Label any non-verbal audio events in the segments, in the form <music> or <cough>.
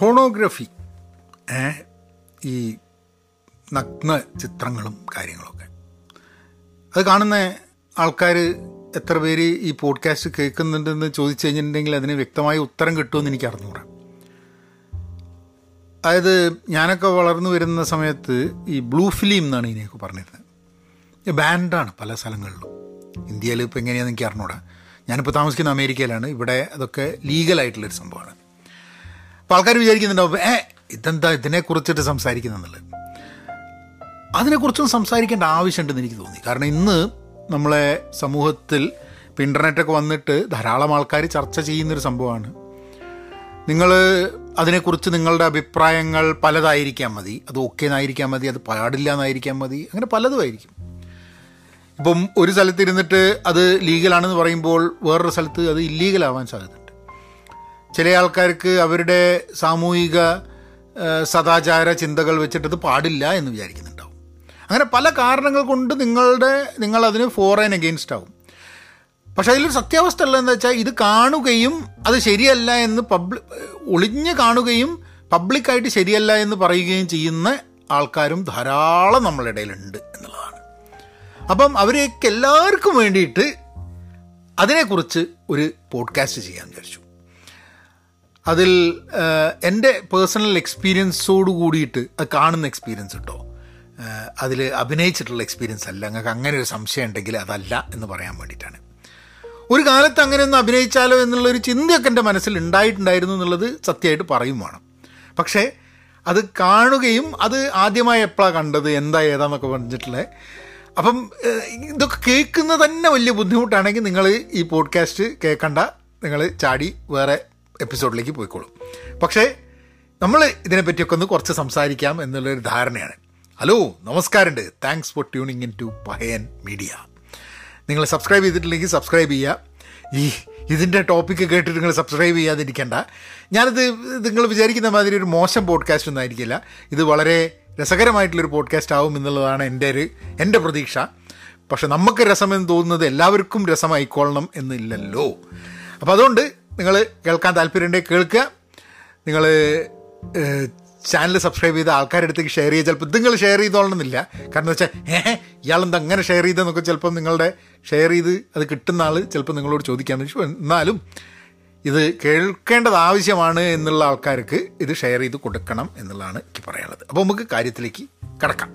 Phonography ഈ നഗ്ന ചിത്രങ്ങളും കാര്യങ്ങളൊക്കെ. അത് കാണുന്ന ആൾക്കാർ എത്ര പേര് ഈ പോഡ്കാസ്റ്റ് കേൾക്കുന്നുണ്ടെന്ന് ചോദിച്ചു കഴിഞ്ഞിട്ടുണ്ടെങ്കിൽ അതിന് വ്യക്തമായ ഉത്തരം കിട്ടുമെന്ന് എനിക്ക് അറിഞ്ഞുകൂടാ അതായത് ഞാനൊക്കെ വളർന്നു വരുന്ന സമയത്ത് ഈ ബ്ലൂ ഫിലിം എന്നാണ് ഇതിനെയൊക്കെ പറഞ്ഞിരുന്നത്. ബാൻഡാണ് പല സ്ഥലങ്ങളിലും. ഇന്ത്യയിൽ ഇപ്പോൾ എങ്ങനെയാണെന്ന് എനിക്ക് അറിഞ്ഞൂടാ. ഞാനിപ്പോൾ താമസിക്കുന്ന അമേരിക്കയിലാണ്. ഇവിടെ അതൊക്കെ ലീഗലായിട്ടുള്ളൊരു സംഭവമാണ്. അപ്പോൾ ആൾക്കാർ വിചാരിക്കുന്നുണ്ടാവും ഏ ഇതെന്താ ഇതിനെക്കുറിച്ചിട്ട് സംസാരിക്കുന്നെന്നുള്ളത്? അതിനെക്കുറിച്ചും സംസാരിക്കേണ്ട ആവശ്യമുണ്ടെന്ന് എനിക്ക് തോന്നി. കാരണം ഇന്ന് നമ്മളെ സമൂഹത്തിൽ ഇപ്പോൾ ഇന്റർനെറ്റൊക്കെ വന്നിട്ട് ധാരാളം ആൾക്കാർ ചർച്ച ചെയ്യുന്നൊരു സംഭവമാണ്. നിങ്ങൾ അതിനെക്കുറിച്ച് നിങ്ങളുടെ അഭിപ്രായങ്ങൾ പലതായിരിക്കാം മതി. അത് ഓക്കെ എന്നായിരിക്കാൻ മതി. അത് പാടില്ല എന്നായിരിക്കാൻ മതി. അങ്ങനെ പലതും ആയിരിക്കും. ഇപ്പം ഒരു സ്ഥലത്ത് ഇരുന്നിട്ട് അത് ലീഗലാണെന്ന് പറയുമ്പോൾ വേറൊരു സ്ഥലത്ത് അത് ഇല്ലീഗലാവാൻ സാധ്യതയുണ്ട് ചില ആൾക്കാർക്ക് അവരുടെ സാമൂഹിക സദാചാര ചിന്തകൾ വെച്ചിട്ടത് പാടില്ല എന്ന് വിചാരിക്കുന്നുണ്ടാവും. അങ്ങനെ പല കാരണങ്ങൾ കൊണ്ട് നിങ്ങളുടെ നിങ്ങളതിന് ഫോർ ആൻഡ് അഗെയിൻസ്റ്റ് ആവും. പക്ഷെ അതിലൊരു സത്യാവസ്ഥ ഉള്ളതെന്ന് വെച്ചാൽ ഇത് കാണുകയും അത് ശരിയല്ല എന്ന് പബ്ലി ഒളിഞ്ഞ് കാണുകയും പബ്ലിക്കായിട്ട് ശരിയല്ല എന്ന് പറയുകയും ചെയ്യുന്ന ആൾക്കാരും ധാരാളം നമ്മളുടെ ഇടയിലുണ്ട് എന്നുള്ളതാണ്. അപ്പം അവരെയൊക്കെ എല്ലാവർക്കും വേണ്ടിയിട്ട് അതിനെക്കുറിച്ച് ഒരു പോഡ്കാസ്റ്റ് ചെയ്യാൻ വിചാരിച്ചു. അതിൽ എന്റെ പേഴ്സണൽ എക്സ്പീരിയൻസോട് കൂടിയിട്ട് അത് കാണുന്ന എക്സ്പീരിയൻസ് കേട്ടോ അതിൽ അഭിനയിച്ചിട്ടുള്ള എക്സ്പീരിയൻസ് അല്ല. നിങ്ങൾക്ക് അങ്ങനെ ഒരു സംശയം ഉണ്ടെങ്കിൽ അതല്ല എന്ന് പറയാൻ വേണ്ടിയിട്ടാണ്. ഒരു കാലത്ത് അങ്ങനെ ഒന്ന് അഭിനയിച്ചാലോ എന്നുള്ളൊരു ചിന്തയൊക്കെ എന്റെ മനസ്സിൽ ഉണ്ടായിട്ടുണ്ടായിരുന്നു എന്നുള്ളത് സത്യമായിട്ട് പറയും വേണം. പക്ഷേ അത് കാണുകയും അത് ആദ്യമായി എപ്പോഴാണ് കണ്ടത് എന്താ ഏതാന്നൊക്കെ പറഞ്ഞിട്ടുള്ളത് അപ്പം ഇതൊക്കെ കേൾക്കുന്നത് തന്നെ വലിയ ബുദ്ധിമുട്ടാണെങ്കിൽ നിങ്ങൾ ഈ പോഡ്കാസ്റ്റ് കേൾക്കണ്ട. നിങ്ങൾ ചാടി വേറെ എപ്പിസോഡിലേക്ക് പോയിക്കോളും. പക്ഷേ നമ്മൾ ഇതിനെപ്പറ്റിയൊക്കെ ഒന്ന് കുറച്ച് സംസാരിക്കാം എന്നുള്ളൊരു ധാരണയാണ്. ഹലോ നമസ്കാരമുണ്ട്. Thanks for tuning in to Pahayan media നിങ്ങൾ സബ്സ്ക്രൈബ് ചെയ്തിട്ടില്ലെങ്കിൽ സബ്സ്ക്രൈബ് ചെയ്യുക ഈ ഇതിന്റെ ടോപ്പിക്ക് കേട്ടിട്ട് നിങ്ങൾ സബ്സ്ക്രൈബ് ചെയ്യാതിരിക്കേണ്ട. ഞാനിത് നിങ്ങൾ വിചാരിക്കുന്ന മാതിരി ഒരു മോശം പോഡ്കാസ്റ്റ് ഒന്നും ആയിരിക്കില്ല. ഇത് വളരെ രസകരമായിട്ടുള്ളൊരു പോഡ്കാസ്റ്റ് ആവും എന്നുള്ളതാണ് എന്റെ ഒരു എന്റെ പ്രതീക്ഷ. പക്ഷെ നമുക്ക് രസമെന്ന് തോന്നുന്നത് എല്ലാവർക്കും രസമായിക്കൊള്ളണം എന്നില്ലല്ലോ. അപ്പോൾ അതുകൊണ്ട് നിങ്ങൾ കേൾക്കാൻ താല്പര്യമുണ്ടെങ്കിൽ കേൾക്കുക. നിങ്ങൾ ചാനൽ സബ്സ്ക്രൈബ് ചെയ്ത ആൾക്കാരുടെ അടുത്തേക്ക് ഷെയർ ചെയ്യുക. ചിലപ്പോൾ നിങ്ങൾ ഷെയർ ചെയ്തോളണമെന്നില്ല. കാരണം വെച്ചാൽ ഏഹ് ഇയാളെന്താ അങ്ങനെ ഷെയർ ചെയ്തെന്നൊക്കെ ചിലപ്പോൾ നിങ്ങളുടെ ഷെയർ ചെയ്ത് അത് കിട്ടുന്ന ആൾ ചിലപ്പോൾ നിങ്ങളോട് ചോദിക്കാൻ വെച്ചു എന്നാലും ഇത് കേൾക്കേണ്ടത് ആവശ്യമാണ് എന്നുള്ള ആൾക്കാർക്ക് ഇത് ഷെയർ ചെയ്ത് കൊടുക്കണം എന്നുള്ളതാണ് എനിക്ക് പറയാനുള്ളത്. അപ്പോൾ നമുക്ക് കാര്യത്തിലേക്ക് കടക്കാം.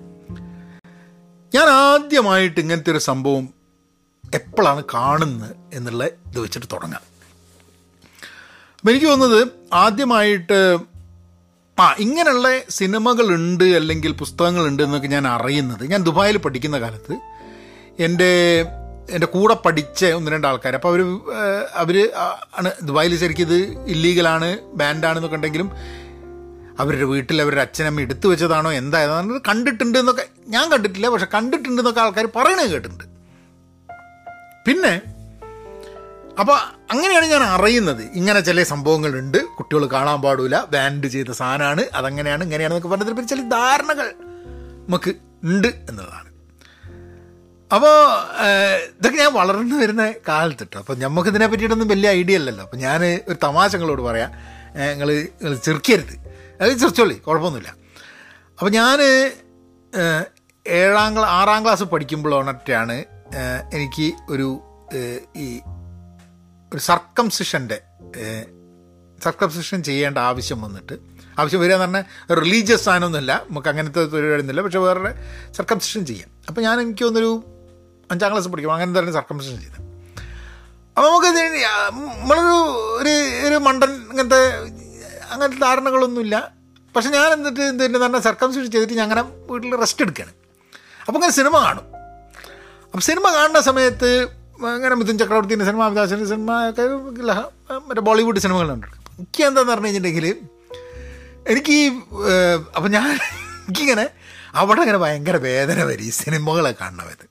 ഞാൻ ആദ്യമായിട്ട് ഇങ്ങനത്തെ ഒരു സംഭവം എപ്പോഴാണ് കാണുന്നത് എന്നുള്ള ഇത് വെച്ചിട്ട് തുടങ്ങാം. അപ്പം എനിക്ക് തോന്നുന്നത് ആദ്യമായിട്ട് ആ ഇങ്ങനെയുള്ള സിനിമകളുണ്ട് അല്ലെങ്കിൽ പുസ്തകങ്ങളുണ്ട് എന്നൊക്കെ ഞാൻ അറിയുന്നത്. ഞാൻ ദുബായിൽ പഠിക്കുന്ന കാലത്ത് എന്റെ എന്റെ കൂടെ പഠിച്ച ഒന്ന് രണ്ട് ആൾക്കാർ അപ്പോൾ അവർ അവർ ആണ് ദുബായിൽ ശരിക്കും ഇത് ഇല്ലീഗലാണ് ബാൻഡാണെന്നൊക്കെ ഉണ്ടെങ്കിലും അവരുടെ വീട്ടിൽ അവരുടെ അച്ഛനമ്മ എടുത്തു വെച്ചതാണോ എന്തായതാണെന്ന് കണ്ടിട്ടുണ്ട് എന്നൊക്കെ ഞാൻ കണ്ടിട്ടില്ല. പക്ഷെ കണ്ടിട്ടുണ്ട് എന്നൊക്കെ ആൾക്കാർ പറയണേ കേട്ടിട്ടുണ്ട്. പിന്നെ അപ്പോൾ അങ്ങനെയാണ് ഞാൻ അറിയുന്നത്. ഇങ്ങനെ ചില സംഭവങ്ങളുണ്ട്. കുട്ടികൾ കാണാൻ പാടില്ല. ബാൻഡ് ചെയ്ത സാധനമാണ്. അതങ്ങനെയാണ് ഇങ്ങനെയാണെന്നൊക്കെ പറഞ്ഞതിൽ പിന്നെ ചില ധാരണകൾ നമുക്ക് ഉണ്ട് എന്നുള്ളതാണ്. അപ്പോൾ ഇതൊക്കെ ഞാൻ വളർന്നു വരുന്ന കാലത്തിട്ടോ. അപ്പോൾ നമുക്ക് ഇതിനെ പറ്റിയിട്ടൊന്നും വലിയ ഐഡിയ അല്ലല്ലോ. അപ്പോൾ ഞാൻ ഒരു തമാശങ്ങളോട് പറയാം. നിങ്ങൾ നിങ്ങൾ ചെറുക്കരുത്. അത് ചെറിച്ചോളി കുഴപ്പമൊന്നുമില്ല. അപ്പോൾ ഞാൻ ഏഴാം ക്ലാസ് ആറാം ക്ലാസ് പഠിക്കുമ്പോഴൊണറ്റാണ് എനിക്ക് ഒരു ഈ ഒരു സർക്കംസിഷന്റെ സർക്കംസിഷൻ ചെയ്യേണ്ട ആവശ്യം വന്നിട്ട് ആവശ്യം വരിക എന്ന് പറഞ്ഞാൽ റിലീജിയസ് സാധനമൊന്നുമില്ല നമുക്ക് അങ്ങനത്തെ പരിപാടിയൊന്നുമില്ല പക്ഷേ വേറെ സർക്കംസിഷൻ ചെയ്യാം. അപ്പോൾ ഞാൻ എനിക്ക് തോന്നുന്നൊരു അഞ്ചാം ക്ലാസ് പഠിക്കും അങ്ങനെ തന്നെ സർക്കംസിഷൻ ചെയ്ത്. അപ്പോൾ നമുക്ക് നമ്മളൊരു ഒരു ഒരു മണ്ടൻ ഇങ്ങനത്തെ അങ്ങനത്തെ ധാരണകളൊന്നുമില്ല. പക്ഷെ ഞാൻ എന്നിട്ട് എന്തെന്ന് പറഞ്ഞാൽ സർക്കംസിഷൻ ചെയ്തിട്ട് ഞാൻ അങ്ങനെ വീട്ടിൽ റെസ്റ്റ് എടുക്കുകയാണ്. അപ്പോൾ അങ്ങനെ സിനിമ കാണും. അപ്പം സിനിമ കാണുന്ന സമയത്ത് അങ്ങനെ മിഥുൻ ചക്രവർത്തിന്റെ സിനിമ അമിതാഭ് സിനിമ ഒക്കെ മറ്റേ ബോളിവുഡ് സിനിമകളുണ്ട്. എനിക്ക് എന്താന്ന് പറഞ്ഞു കഴിഞ്ഞിട്ടുണ്ടെങ്കിൽ എനിക്ക് ഈ അപ്പം ഞാൻ എനിക്കിങ്ങനെ അവിടെ അങ്ങനെ ഭയങ്കര വേദന വരും ഈ സിനിമകളെ കാണണത്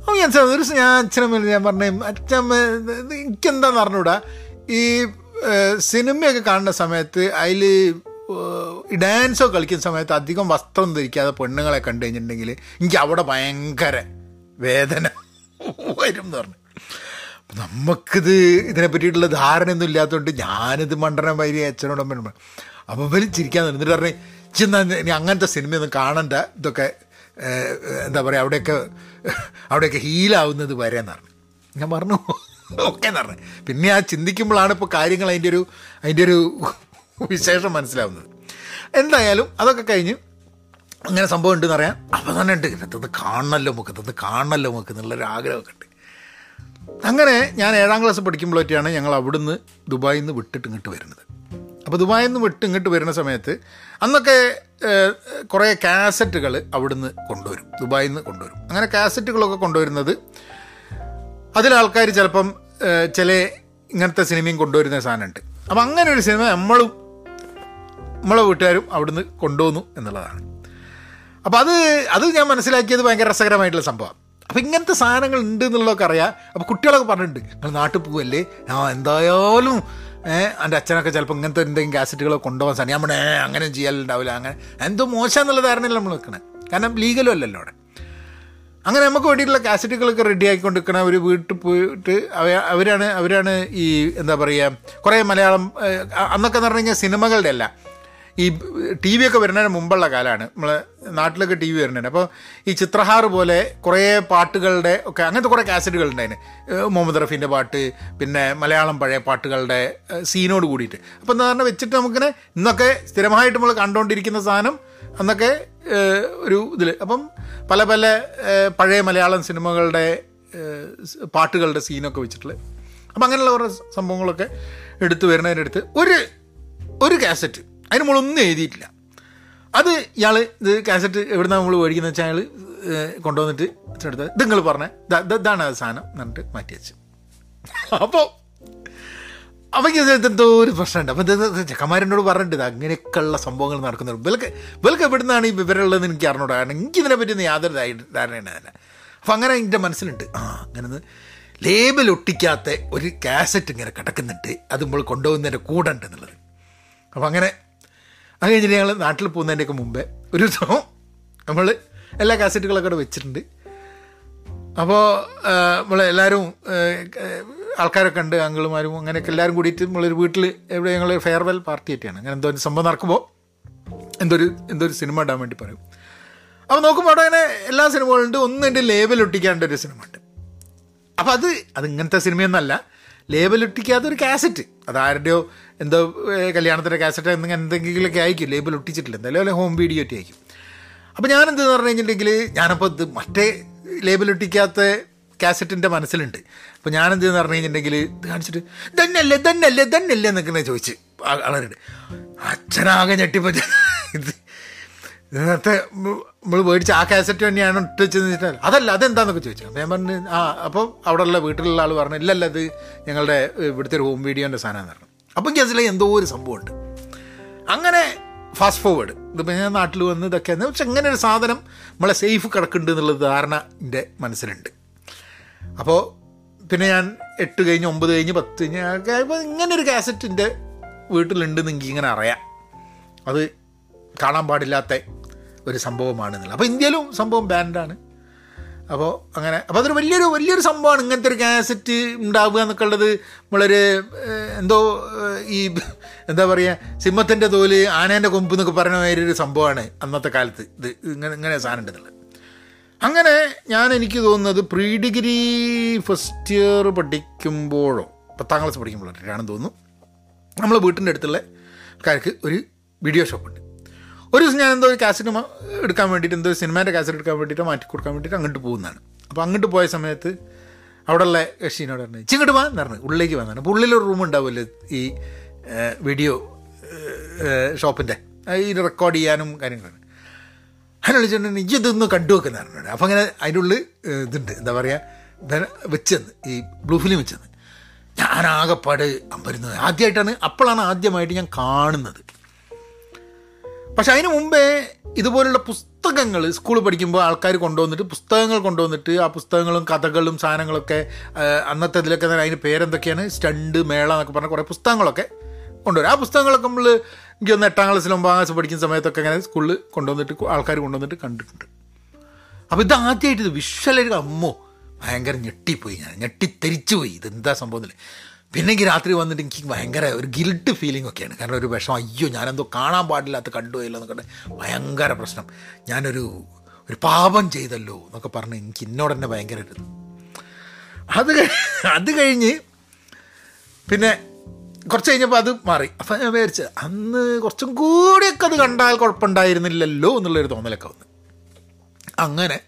അപ്പോൾ ഞാൻ ഒരു ദിവസം ഞാൻ അച്ഛനമ്മ ഞാൻ പറഞ്ഞു അച്ഛമ്മ എനിക്കെന്താന്ന് അറിഞ്ഞൂടാ? ഈ സിനിമയൊക്കെ കാണുന്ന സമയത്ത് അതിൽ ഈ ഡാൻസോ കളിക്കുന്ന സമയത്ത് അധികം വസ്ത്രം ധരിക്കാതെ പെണ്ണുങ്ങളെ കണ്ടു കഴിഞ്ഞിട്ടുണ്ടെങ്കിൽ എനിക്ക് അവിടെ ഭയങ്കര വേദന. വരും എന്ന് പറഞ്ഞു. നമുക്കിത് ഇതിനെ പറ്റിയിട്ടുള്ള ധാരണയൊന്നും ഇല്ലാത്തതുകൊണ്ട് ഞാനിത് മണ്ടനം വൈരി അച്ഛനോടൊപ്പം. അപ്പോൾ ഇവർ ചിരിക്കാൻ എന്നിട്ട് പറഞ്ഞു ചെന്നാ ഇനി അങ്ങനത്തെ സിനിമയൊന്നും കാണണ്ട. ഇതൊക്കെ എന്താ പറയുക അവിടെയൊക്കെ അവിടെയൊക്കെ ഹീലാവുന്നത് വരെ എന്ന് പറഞ്ഞു. ഞാൻ പറഞ്ഞു ഓക്കെ എന്ന് പറഞ്ഞു. പിന്നെ ആ ചിന്തിക്കുമ്പോഴാണ് ഇപ്പോൾ കാര്യങ്ങൾ അതിന്റെ ഒരു അതിന്റെ ഒരു വിശേഷം മനസ്സിലാവുന്നത്. എന്തായാലും അതൊക്കെ കഴിഞ്ഞ് അങ്ങനെ സംഭവം ഉണ്ടെന്ന് അറിയാൻ അപ്പം തന്നെ ഉണ്ട്. ഇന്നത്തത് കാണണമല്ലോ നമുക്ക് ഇതൊന്ന് കാണണമല്ലോ നമുക്ക് എന്നുള്ളൊരു ആഗ്രഹമൊക്കെ ഉണ്ട്. അങ്ങനെ ഞാൻ ഏഴാം ക്ലാസ് പഠിക്കുമ്പോഴൊക്കെയാണ് ഞങ്ങൾ അവിടുന്ന് ദുബായിൽ നിന്ന് വിട്ടിട്ട് ഇങ്ങോട്ട് വരുന്നത്. അപ്പോൾ ദുബായിൽ നിന്ന് വിട്ട് ഇങ്ങോട്ട് വരുന്ന സമയത്ത് അന്നൊക്കെ കുറേ കാസറ്റുകൾ അവിടുന്ന് കൊണ്ടുവരും. ദുബായിൽ നിന്ന് കൊണ്ടുവരും. അങ്ങനെ കാസറ്റുകളൊക്കെ കൊണ്ടുവരുന്നത് അതിലാൾക്കാർ ചിലപ്പം ചില ഇങ്ങനത്തെ സിനിമയും കൊണ്ടുവരുന്ന സാധനമുണ്ട്. അപ്പം അങ്ങനെ ഒരു സിനിമ നമ്മളും നമ്മളെ വീട്ടുകാരും അവിടുന്ന് കൊണ്ടുവന്നു എന്നുള്ളതാണ്. അപ്പോൾ അത് അത് ഞാൻ മനസ്സിലാക്കിയത് ഭയങ്കര രസകരമായിട്ടുള്ള സംഭവം. അപ്പോൾ ഇങ്ങനത്തെ സാധനങ്ങൾ ഉണ്ട് എന്നുള്ളതൊക്കെ അറിയാം. അപ്പോൾ കുട്ടികളൊക്കെ പറഞ്ഞിട്ടുണ്ട് നിങ്ങൾ നാട്ടിൽ പോവല്ലേ? ആ എന്തായാലും എന്റെ അച്ഛനൊക്കെ ചിലപ്പോൾ ഇങ്ങനത്തെ എന്തെങ്കിലും കാസറ്റുകളോ കൊണ്ടുപോകാൻ സാധനം പറഞ്ഞേ അങ്ങനെ ചെയ്യാനുണ്ടാവില്ല അങ്ങനെ. എന്തോ മോശം എന്നുള്ള ധാരണയിൽ നമ്മൾ നിൽക്കണേ കാരണം ലീഗലും അല്ലല്ലോ അവിടെ. അങ്ങനെ നമുക്ക് വേണ്ടിയിട്ടുള്ള കാസറ്റുകളൊക്കെ റെഡി ആക്കിക്കൊണ്ടിരിക്കണ അവർ വീട്ടിൽ പോയിട്ട് അവ- അവരാണ് അവരാണ് ഈ എന്താ പറയുക കുറേ മലയാളം അന്നൊക്കെ എന്ന് പറഞ്ഞു കഴിഞ്ഞാൽ സിനിമകളുടെ അല്ല. ഈ ടി വി ഒക്കെ വരുന്നതിന് മുമ്പുള്ള കാലമാണ് നമ്മൾ നാട്ടിലൊക്കെ ടി വി വരുന്നതിന് അപ്പോൾ ഈ ചിത്രഹാർ പോലെ കുറേ പാട്ടുകളുടെ ഒക്കെ അങ്ങനത്തെ കുറേ കാസറ്റുകൾ ഉണ്ടായിരുന്നു മുഹമ്മദ് റഫീന്റെ പാട്ട് പിന്നെ മലയാളം പഴയ പാട്ടുകളുടെ സീനോട് കൂടിയിട്ട്. അപ്പോൾ എന്താ പറഞ്ഞാൽ വെച്ചിട്ട് നമുക്കിങ്ങനെ ഇന്നൊക്കെ സ്ഥിരമായിട്ട് നമ്മൾ കണ്ടുകൊണ്ടിരിക്കുന്ന സാധനം അന്നൊക്കെ ഒരു ഇതിൽ അപ്പം പല പല പഴയ മലയാളം സിനിമകളുടെ പാട്ടുകളുടെ സീനൊക്കെ വെച്ചിട്ടുള്ളത് അപ്പം അങ്ങനെയുള്ള കുറേ സംഭവങ്ങളൊക്കെ എടുത്തു വരുന്നതിനടുത്ത് ഒരു ഒരു കാസറ്റ് അതിന് നമ്മളൊന്നും എഴുതിയിട്ടില്ല. അത് ഇയാൾ ഇത് കാസറ്റ് എവിടുന്ന നമ്മൾ മേടിക്കുന്നത് വെച്ചാൽ അയാൾ കൊണ്ടുവന്നിട്ട് എടുത്ത് ഇത് നിങ്ങൾ പറഞ്ഞ. ഇതാണ് ആ സാധനം എന്നിട്ട് മാറ്റി വെച്ചു. അപ്പോൾ അവയ്ക്ക് എന്തോ ഒരു പ്രശ്നമുണ്ട്. അപ്പം ചെക്കന്മാരെന്നോട് പറഞ്ഞിട്ട് അങ്ങനെയൊക്കെയുള്ള സംഭവങ്ങൾ നടക്കുന്നുണ്ട് വിലക്ക് ഇവർക്ക് എവിടുന്നാണ് ഈ വിവരമുള്ളതെന്ന് എനിക്ക് അറിഞ്ഞൂടാ. കാരണം എനിക്ക് ഇതിനെ പറ്റി യാതൊരു ധാരണ- തന്നെ അപ്പം അങ്ങനെ എന്റെ മനസ്സിലുണ്ട്. ആ അങ്ങനെ ലേബൽ ഒട്ടിക്കാത്ത ഒരു കാസറ്റ് ഇങ്ങനെ കിടക്കുന്നുണ്ട്. അത് നമ്മൾ കൊണ്ടുപോകുന്നതിന്റെ കൂടെ ഉണ്ട് എന്നുള്ളത്. അപ്പം അങ്ങനെ അത് കഴിഞ്ഞിട്ട് ഞങ്ങൾ നാട്ടിൽ പോകുന്നതിന്റെയൊക്കെ മുമ്പേ ഒരു ദിവസം നമ്മൾ എല്ലാ കാസറ്റുകളൊക്കെ അവിടെ വെച്ചിട്ടുണ്ട്. അപ്പോൾ നമ്മൾ എല്ലാവരും ആൾക്കാരൊക്കെ ഉണ്ട് അങ്കിളുമാരും അങ്ങനെയൊക്കെ എല്ലാവരും കൂടിയിട്ട് നമ്മളൊരു വീട്ടിൽ എവിടെ ഞങ്ങൾ ഫെയർവെൽ പാർട്ടി ആയിട്ടാണ്. അങ്ങനെ എന്തോ സംഭവം നടക്കുമ്പോൾ എന്തോ ഒരു എന്തോ ഒരു സിനിമ ഇടാൻ വേണ്ടി പറയും. അപ്പോൾ നോക്കുമ്പോൾ അവിടെ അങ്ങനെ എല്ലാ സിനിമകളുണ്ട്. ഒന്നും എന്റെ ലേബൽ ഒട്ടിക്കാണ്ട് ഒരു സിനിമ ഉണ്ട്. അപ്പോൾ അത് അത് ഇങ്ങനത്തെ സിനിമയൊന്നല്ല ലേബൽ ഒട്ടിക്കാത്ത ഒരു കാസറ്റ് അത് ആരുടെയോ എന്തോ കല്യാണത്തിന്റെ കാസറ്റ് എന്തെങ്കിലും എന്തെങ്കിലുമൊക്കെ ആയിരിക്കും ലേബൽ ഒട്ടിച്ചിട്ടില്ല. എന്തായാലും അല്ലെ ഹോം വീഡിയോ ഒക്കെ ആയിരിക്കും. അപ്പോൾ ഞാനെന്തെന്ന് പറഞ്ഞു കഴിഞ്ഞിട്ടുണ്ടെങ്കിൽ ഞാനപ്പോൾ ഇത് മറ്റേ ലേബൽ ഒട്ടിക്കാത്ത കാസറ്റിന്റെ മനസ്സിലുണ്ട്. അപ്പോൾ ഞാനെന്തെന്ന് പറഞ്ഞു കഴിഞ്ഞിട്ടുണ്ടെങ്കിൽ ഇത് കാണിച്ചിട്ട് തന്നല്ലേ തന്നല്ലേ തന്നല്ലേ എന്നൊക്കെ ചോദിച്ച് ആളരുണ്ട് അച്ഛനാകെ ഞെട്ടിപ്പറ്റ ഇത്. ഇതിനകത്ത് നമ്മൾ മേടിച്ച ആ കാസറ്റ് തന്നെയാണ് ഇട്ട് വെച്ചെന്ന് വെച്ചിട്ട് അതല്ല അതെന്താന്നൊക്കെ ചോദിച്ചു. അപ്പം ഞാൻ പറഞ്ഞു ആ അപ്പോൾ അവിടെയുള്ള വീട്ടിലുള്ള ആൾ പറഞ്ഞു ഇല്ലല്ല അത് ഞങ്ങളുടെ ഇവിടുത്തെ ഒരു ഹോം വീഡിയോന്റെ സാധനമാണ് പറഞ്ഞു. അപ്പം മനസ്സിലായി എന്തോ ഒരു സംഭവമുണ്ട്. അങ്ങനെ ഫാസ്റ്റ് ഫോർവേഡ് ഇതിപ്പോൾ ഞാൻ നാട്ടിൽ വന്ന് ഇതൊക്കെ പക്ഷെ ഇങ്ങനെ ഒരു സാധനം നമ്മളെ സേഫ് കിടക്കുന്നുണ്ട് എന്നുള്ളത് ധാരണ എന്റെ മനസ്സിലുണ്ട്. അപ്പോൾ പിന്നെ ഞാൻ എട്ട് കഴിഞ്ഞ് ഒമ്പത് കഴിഞ്ഞ് പത്ത് കഴിഞ്ഞ് ആയപ്പോൾ ഇങ്ങനെ ഒരു കാസറ്റിന്റെ വീട്ടിലുണ്ടെന്ന് എനിക്ക് ഇങ്ങനെ അറിയാം. അത് കാണാൻ പാടില്ലാത്ത ഒരു സംഭവമാണെന്നുള്ളത്. അപ്പോൾ ഇന്ത്യയിലും സംഭവം ബാൻഡാണ്. അപ്പോൾ അങ്ങനെ അപ്പോൾ അതൊരു വലിയൊരു വലിയൊരു സംഭവമാണ് ഇങ്ങനത്തെ ഒരു കാസറ്റ് ഉണ്ടാവുക എന്നൊക്കെ ഉള്ളത് നമ്മളൊരു എന്തോ ഈ എന്താ പറയുക സിംഹത്തിന്റെ തോൽ ആനേന്റെ കൊമ്പ് എന്നൊക്കെ പറയുന്ന മാതിരി ഒരു സംഭവമാണ് അന്നത്തെ കാലത്ത്. ഇത് ഇങ്ങനെ ഇങ്ങനെ സാധനം ഉണ്ടെന്നുള്ളത്. അങ്ങനെ ഞാൻ എനിക്ക് തോന്നുന്നത് പ്രീ ഡിഗ്രി ഫസ്റ്റ് ഇയർ പഠിക്കുമ്പോഴോ പത്താം ക്ലാസ് പഠിക്കുമ്പോഴോ ആണെന്ന് തോന്നുന്നു. നമ്മളെ വീട്ടിന്റെ അടുത്തുള്ള ആൾക്കാർക്ക് ഒരു വീഡിയോ ഷോപ്പുണ്ട്. ഒരു ദിവസം ഞാൻ എന്തോ ഒരു കാസറ്റ് എടുക്കാൻ വേണ്ടിയിട്ട് എന്തോ സിനിമേന്റെ കാസറ്റ് എടുക്കാൻ വേണ്ടിയിട്ട് മാറ്റി കൊടുക്കാൻ വേണ്ടിയിട്ട് അങ്ങോട്ട് പോകുന്നതാണ്. അപ്പോൾ അങ്ങോട്ട് പോയ സമയത്ത് അവിടെയുള്ള കക്ഷീനോട് പറഞ്ഞു ചിങ്ങോട്ട് വാ എന്ന് പറഞ്ഞു ഉള്ളിലേക്ക് വന്നാണ് അപ്പോൾ ഉള്ളിലൊരു റൂം ഉണ്ടാവുമല്ലോ ഈ വീഡിയോ ഷോപ്പിന്റെ ഈ റെക്കോർഡ് ചെയ്യാനും കാര്യങ്ങളാണ്. അതിനെ വിളിച്ചിട്ടുണ്ടെങ്കിൽ ഇതൊന്ന് കണ്ടു വെക്കുന്നതാണ് അപ്പം അങ്ങനെ അതിന്റെ ഉള്ളിൽ ഇതുണ്ട്. എന്താ പറയുക വെച്ചെന്ന് ഈ ബ്ലൂ ഫിലിം വെച്ചെന്ന്. ഞാനാകെപ്പാട് അമ്പരുന്നത് ആദ്യമായിട്ടാണ് അപ്പോഴാണ് ആദ്യമായിട്ട് ഞാൻ കാണുന്നത്. പക്ഷെ അതിന് മുമ്പേ ഇതുപോലുള്ള പുസ്തകങ്ങൾ സ്കൂളിൽ പഠിക്കുമ്പോൾ ആൾക്കാർ കൊണ്ടുവന്നിട്ട് പുസ്തകങ്ങൾ കൊണ്ടുവന്നിട്ട് ആ പുസ്തകങ്ങളും കഥകളും സാധനങ്ങളൊക്കെ അന്നത്തെ ഇതിലൊക്കെ അതിന് പേരെന്തൊക്കെയാണ്? സ്റ്റണ്ട് മേള എന്നൊക്കെ പറഞ്ഞ കുറേ പുസ്തകങ്ങളൊക്കെ കൊണ്ടുവരും. ആ പുസ്തകങ്ങളൊക്കെ നമ്മൾ എനിക്ക് ഒന്ന് എട്ടാം ക്ലാസ്സിൽ ഒമ്പതാം ക്ലാസ് പഠിക്കുന്ന സമയത്തൊക്കെ അങ്ങനെ സ്കൂളിൽ കൊണ്ടുവന്നിട്ട് ആൾക്കാർ കൊണ്ടുവന്നിട്ട് കണ്ടിട്ടുണ്ട്. അപ്പോൾ ഇത് ആദ്യമായിട്ട് ഇത് വിഷ്വലായിട്ട് അമ്മോ ഭയങ്കര ഞെട്ടിപ്പോയി ഞാൻ. ഞെട്ടിത്തെരിച്ചു പോയി ഇതെന്താ സംഭവത്തിൽ പിന്നെ എനിക്ക് രാത്രി വന്നിട്ട് എനിക്ക് ഭയങ്കര ഒരു ഗിൽട്ട് ഫീലിംഗ് ഒക്കെയാണ്. കാരണം ഒരു വിഷമം അയ്യോ ഞാനെന്തോ കാണാൻ പാടില്ലാത്ത കണ്ടുപോയല്ലോ എന്നൊക്കെ ഭയങ്കര പ്രശ്നം. ഞാനൊരു ഒരു പാപം ചെയ്തല്ലോ എന്നൊക്കെ പറഞ്ഞ് എനിക്ക് ഇന്നോട് തന്നെ ഭയങ്കര ഒരു അത് അത് കഴിഞ്ഞ് പിന്നെ കുറച്ച് കഴിഞ്ഞപ്പോൾ അത് മാറി. അപ്പം ഞാൻ വിചാരിച്ചു അന്ന് കുറച്ചും കൂടിയൊക്കെ അത് കണ്ടാൽ കുഴപ്പമുണ്ടായിരുന്നില്ലല്ലോ എന്നുള്ളൊരു തോന്നലൊക്കെ വന്നു. അങ്ങനെ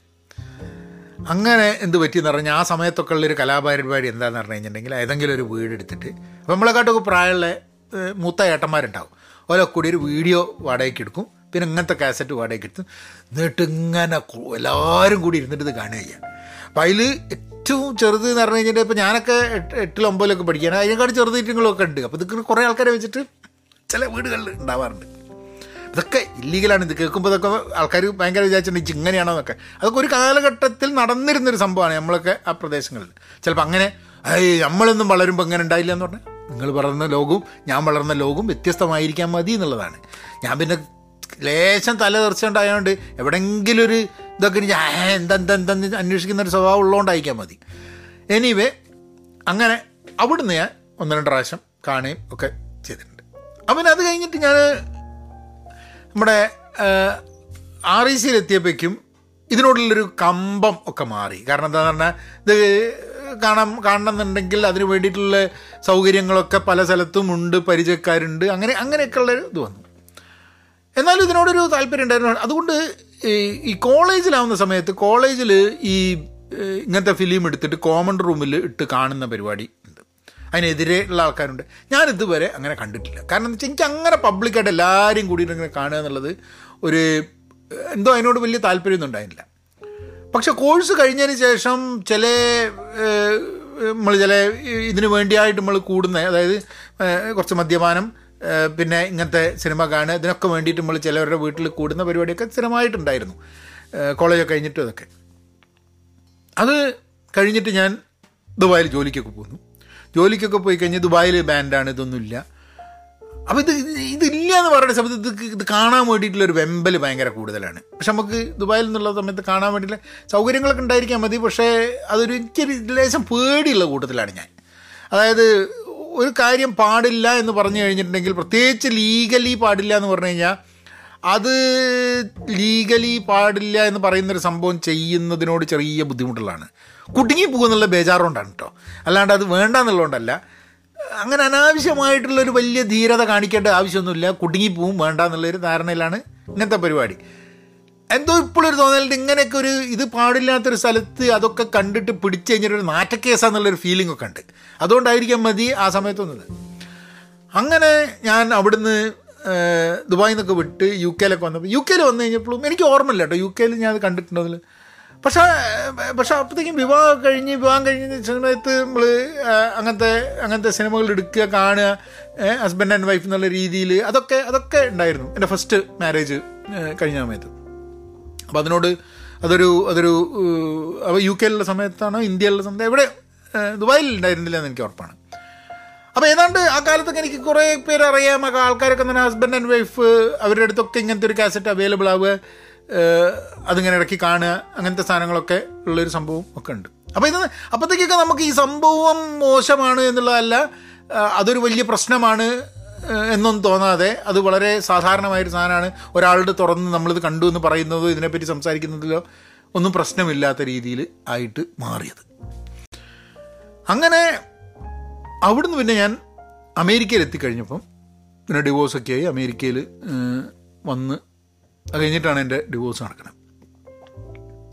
അങ്ങനെ എന്ത് പറ്റിയെന്ന് പറഞ്ഞാൽ ആ സമയത്തൊക്കെ ഉള്ളൊരു കലാപരിപാടി എന്താണെന്ന് പറഞ്ഞു കഴിഞ്ഞിട്ടുണ്ടെങ്കിൽ ഏതെങ്കിലും ഒരു വീട് എടുത്തിട്ട് അപ്പം നമ്മളെക്കാട്ടൊക്കെ പ്രായമുള്ള മൂത്ത ഏട്ടന്മാരുണ്ടാവും. ഓരോ കൂടി ഒരു വീഡിയോ വാടകയ്ക്ക് എടുക്കും. പിന്നെ ഇങ്ങനത്തെ കാസറ്റ് വാടകയ്ക്ക് എടുത്തു എന്നിട്ട് ഇങ്ങനെ എല്ലാവരും കൂടി ഇരുന്നിട്ട് ഇത് കാണുക ചെയ്യുക അപ്പം അതിൽ ഏറ്റവും ചെറുത് എന്ന് പറഞ്ഞു കഴിഞ്ഞിട്ട് ഇപ്പോൾ ഞാനൊക്കെ എട്ട് എട്ടിലോ ഒമ്പതിലൊക്കെ പഠിക്കാൻ അതിനെക്കാട് ചെറുതീറ്റങ്ങളൊക്കെ ഉണ്ട്. അപ്പോൾ ഇതൊക്കെ കുറേ ആൾക്കാരെ വെച്ചിട്ട് ചില വീടുകളിൽ ഉണ്ടാവാറുണ്ട്. ഇതൊക്കെ ഇല്ലീഗലാണ് ഇത് കേൾക്കുമ്പോൾ ഇതൊക്കെ ആൾക്കാർ ഭയങ്കര വിചാരിച്ചിട്ടുണ്ട് ഇങ്ങനെയാണോ എന്നൊക്കെ. അതൊക്കെ ഒരു കാലഘട്ടത്തിൽ നടന്നിരുന്നൊരു സംഭവമാണ് നമ്മളൊക്കെ ആ പ്രദേശങ്ങളിൽ. ചിലപ്പോൾ അങ്ങനെ ഏയ് നമ്മളൊന്നും വളരുമ്പോൾ ഇങ്ങനെ ഉണ്ടായില്ല എന്ന് പറഞ്ഞാൽ നിങ്ങൾ വളർന്ന ലോകവും ഞാൻ വളർന്ന ലോകവും വ്യത്യസ്തമായിരിക്കാൻ മതി എന്നുള്ളതാണ്. ഞാൻ പിന്നെ ലേശം തല തെറിച്ചുണ്ടായതുകൊണ്ട് എവിടെയെങ്കിലും ഒരു ഇതൊക്കെ എന്തെന്തെന്തെന്ന് അന്വേഷിക്കുന്ന ഒരു സ്വഭാവം ഉള്ളതുകൊണ്ടായിരിക്കാൻ മതി. എനിവേ അങ്ങനെ അവിടുന്ന് ഞാൻ ഒന്ന് രണ്ട് പ്രാവശ്യം കാണുകയും ഒക്കെ ചെയ്തിട്ടുണ്ട്. അപ്പം അത് കഴിഞ്ഞിട്ട് ഞാൻ നമ്മുടെ ആർ ഇ സിയിലെത്തിയപ്പോഴേക്കും ഇതിനോടുള്ളൊരു കമ്പം ഒക്കെ മാറി. കാരണം എന്താണെന്ന് പറഞ്ഞാൽ ഇത് കാണാൻ കാണണമെന്നുണ്ടെങ്കിൽ അതിന് വേണ്ടിയിട്ടുള്ള സൗകര്യങ്ങളൊക്കെ പല സ്ഥലത്തും ഉണ്ട് പരിചയക്കാരുണ്ട് അങ്ങനെ അങ്ങനെയൊക്കെയുള്ള ഇത് വന്നു. എന്നാലും ഇതിനോടൊരു താല്പര്യം ഉണ്ടായിരുന്നു. അതുകൊണ്ട് ഈ കോളേജിലാവുന്ന സമയത്ത് കോളേജിൽ ഈ ഇങ്ങനത്തെ ഫിലിം എടുത്തിട്ട് കോമൺ റൂമിൽ ഇട്ട് കാണുന്ന പരിപാടി ഉണ്ട്. അതിനെതിരെ ഉള്ള ആൾക്കാരുണ്ട്. ഞാൻ ഇതുവരെ അങ്ങനെ കണ്ടിട്ടില്ല. കാരണം എന്താ വെച്ചാൽ എനിക്ക് അങ്ങനെ പബ്ലിക്കായിട്ട് എല്ലാവരും കൂടിയിട്ട് ഇങ്ങനെ കാണുക എന്നുള്ളത് ഒരു എന്തോ അതിനോട് വലിയ താല്പര്യമൊന്നും ഉണ്ടായില്ല പക്ഷെ കോഴ്സ് കഴിഞ്ഞതിന് ശേഷം ചില നമ്മൾ ചില ഇതിന് വേണ്ടിയായിട്ട് നമ്മൾ കൂടുന്ന അതായത് കുറച്ച് മദ്യപാനം പിന്നെ ഇങ്ങനത്തെ സിനിമ കാണുക ഇതിനൊക്കെ വേണ്ടിയിട്ട് നമ്മൾ ചിലവരുടെ വീട്ടിൽ കൂടുന്ന പരിപാടിയൊക്കെ സ്ഥിരമായിട്ടുണ്ടായിരുന്നു. കോളേജൊക്കെ കഴിഞ്ഞിട്ടും അതൊക്കെ അത് കഴിഞ്ഞിട്ട് ഞാൻ ദുബായിൽ ജോലിക്കൊക്കെ പോന്നു ജോലിക്കൊക്കെ പോയി കഴിഞ്ഞാൽ ദുബായിൽ ബാൻഡാണ് ഇതൊന്നുമില്ല. അപ്പോൾ ഇത് ഇതില്ല എന്ന് പറയുന്ന സമയത്ത് ഇത് ഇത് കാണാൻ വേണ്ടിയിട്ടുള്ളൊരു വെമ്പൽ ഭയങ്കര കൂടുതലാണ്. പക്ഷെ നമുക്ക് ദുബായിൽ നിന്നുള്ള സമയത്ത് കാണാൻ വേണ്ടിയിട്ടുള്ള സൗകര്യങ്ങളൊക്കെ ഉണ്ടായിരിക്കാൻ മതി. പക്ഷേ അതൊരു എനിക്കൊരു ലേശം പേടിയുള്ള കൂട്ടത്തിലാണ് ഞാൻ. അതായത് ഒരു കാര്യം പാടില്ല എന്ന് പറഞ്ഞു കഴിഞ്ഞിട്ടുണ്ടെങ്കിൽ പ്രത്യേകിച്ച് ലീഗലി പാടില്ല എന്ന് പറഞ്ഞു കഴിഞ്ഞാൽ അത് ലീഗലി പാടില്ല എന്ന് പറയുന്നൊരു സംഭവം ചെയ്യുന്നതിനോട് ചെറിയ ബുദ്ധിമുട്ടുള്ളതാണ് കുടുങ്ങി പോകുന്നുള്ള ബേജാറുകൊണ്ടാണ് കേട്ടോ അല്ലാണ്ട് അത് വേണ്ട എന്നുള്ളതുകൊണ്ടല്ല അങ്ങനെ അനാവശ്യമായിട്ടുള്ളൊരു വലിയ ധീരത കാണിക്കേണ്ട ആവശ്യമൊന്നുമില്ല. കുടുങ്ങി പോവും വേണ്ട എന്നുള്ളൊരു ധാരണയിലാണ് ഇങ്ങനത്തെ പരിപാടി. എന്തോ ഇപ്പോഴൊരു തോന്നലുണ്ട്. ഇങ്ങനെയൊക്കെ ഒരു ഇത് പാടില്ലാത്തൊരു സ്ഥലത്ത് അതൊക്കെ കണ്ടിട്ട് പിടിച്ചു കഴിഞ്ഞിട്ടൊരു നാറ്റക്കേസാന്നുള്ളൊരു ഫീലിംഗ് ഒക്കെ ഉണ്ട്. അതുകൊണ്ടായിരിക്കാം മതി ആ സമയത്തൊന്നത്. അങ്ങനെ ഞാൻ അവിടുന്ന് ദുബായിൽ നിന്നൊക്കെ വിട്ട് യു കെയിലൊക്കെ വന്നപ്പോൾ യു കെയിൽ വന്നു കഴിഞ്ഞപ്പോഴും എനിക്ക് ഓർമ്മയില്ല കേട്ടോ യു കെയിൽ ഞാൻ അത് കണ്ടിട്ടുണ്ടോ അതിൽ പക്ഷേ പക്ഷെ അപ്പോഴത്തേക്കും വിവാഹം കഴിഞ്ഞ് വിവാഹം കഴിഞ്ഞ സമയത്ത് നമ്മൾ അങ്ങനത്തെ അങ്ങനത്തെ സിനിമകൾ എടുക്കുക കാണുക ഹസ്ബൻഡ് ആൻഡ് വൈഫ് എന്നുള്ള രീതിയിൽ അതൊക്കെ അതൊക്കെ ഉണ്ടായിരുന്നു. എന്റെ ഫസ്റ്റ് മാരേജ് കഴിഞ്ഞ സമയത്ത്. അപ്പോൾ അതിനോട് അതൊരു അതൊരു അപ്പോൾ യു കെയിലുള്ള സമയത്താണോ ഇന്ത്യയിലുള്ള സമയത്ത് എവിടെ ദുബായിൽ ഉണ്ടായിരുന്നില്ല എന്ന് എനിക്ക് ഉറപ്പാണ്. അപ്പോൾ ഏതാണ്ട് ആ കാലത്തൊക്കെ എനിക്ക് കുറേ പേര് അറിയാം ആൾക്കാരൊക്കെ തന്നെ ഹസ്ബൻഡ് ആൻഡ് വൈഫ് അവരുടെ അടുത്തൊക്കെ ഇങ്ങനത്തെ ഒരു കാസറ്റ് അവൈലബിൾ ആവുക അതിങ്ങനെ ഇടയ്ക്ക് കാണുക അങ്ങനത്തെ സാധനങ്ങളൊക്കെ ഉള്ളൊരു സംഭവം ഒക്കെ ഉണ്ട്. അപ്പോൾ ഇത് അപ്പോഴത്തേക്കൊക്കെ നമുക്ക് ഈ സംഭവം മോശമാണ് എന്നുള്ളതല്ല അതൊരു വലിയ പ്രശ്നമാണ് എന്നൊന്നും തോന്നാതെ അത് വളരെ സാധാരണമായൊരു സാധനമാണ്. ഒരാളുടെ തുറന്ന് നമ്മളിത് കണ്ടു എന്ന് പറയുന്നതോ ഇതിനെപ്പറ്റി സംസാരിക്കുന്നതിലോ ഒന്നും പ്രശ്നമില്ലാത്ത രീതിയിൽ ആയിട്ട് മാറിയത്. അങ്ങനെ അവിടുന്ന് പിന്നെ ഞാൻ അമേരിക്കയിൽ എത്തിക്കഴിഞ്ഞപ്പം പിന്നെ ഡിവോഴ്സൊക്കെ ആയി അമേരിക്കയിൽ വന്ന് അത് കഴിഞ്ഞിട്ടാണ് എന്റെ ഡിവോഴ്സ് നടക്കുന്നത്.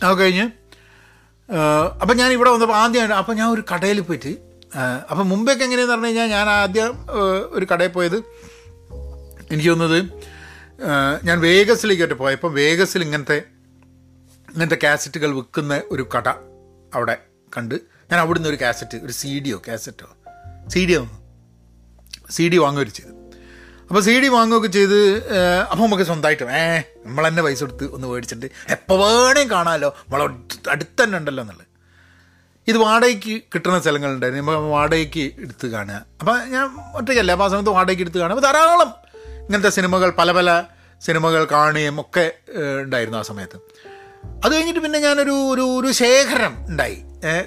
അത് കഴിഞ്ഞ് അപ്പം ഞാൻ ഇവിടെ വന്നപ്പോൾ ആദ്യമായിട്ട് അപ്പം ഞാൻ ഒരു കടയിൽ പോയിട്ട് അപ്പം മുമ്പേക്ക് എങ്ങനെയെന്ന് പറഞ്ഞു കഴിഞ്ഞാൽ ഞാൻ ആദ്യം ഒരു കടയിൽ പോയത് എനിക്ക് തോന്നുന്നത് ഞാൻ വേഗസിലേക്കൊക്കെ പോയപ്പോൾ വേഗസിൽ ഇങ്ങനത്തെ ഇങ്ങനത്തെ കാസറ്റുകൾ വിൽക്കുന്ന ഒരു കട അവിടെ കണ്ട് ഞാൻ അവിടുന്ന് ഒരു കാസറ്റ് ഒരു സി ഡിയോ കാസറ്റോ? സി ഡിയോ സി ഡി വാങ്ങുകയൊരു ചെയ്തു. അപ്പോൾ സി ഡി വാങ്ങുകയൊക്കെ ചെയ്ത് അപ്പോൾ നമുക്ക് സ്വന്തമായിട്ട് ഏ നമ്മൾ തന്നെ പൈസ കൊടുത്ത് ഒന്ന് മേടിച്ചിട്ട് എപ്പോൾ വേണേലും കാണാമല്ലോ നമ്മളെ അടുത്ത് തന്നെ ഉണ്ടല്ലോ എന്നുള്ളത്. ഇത് വാടകയ്ക്ക് കിട്ടുന്ന സ്ഥലങ്ങളുണ്ടായിരുന്നു നമ്മൾ വാടകയ്ക്ക് എടുത്ത് കാണുക. അപ്പോൾ ഞാൻ ഒറ്റയ്ക്കല്ല അപ്പോൾ ആ സമയത്ത് വാടകയ്ക്ക് എടുത്ത് കാണുക. അപ്പോൾ ധാരാളം ഇങ്ങനത്തെ സിനിമകൾ പല പല സിനിമകൾ കാണുകയും ഒക്കെ ഉണ്ടായിരുന്നു ആ സമയത്ത്. അത് കഴിഞ്ഞിട്ട് പിന്നെ ഞാനൊരു ഒരു ഒരു ശേഖരം ഉണ്ടായി.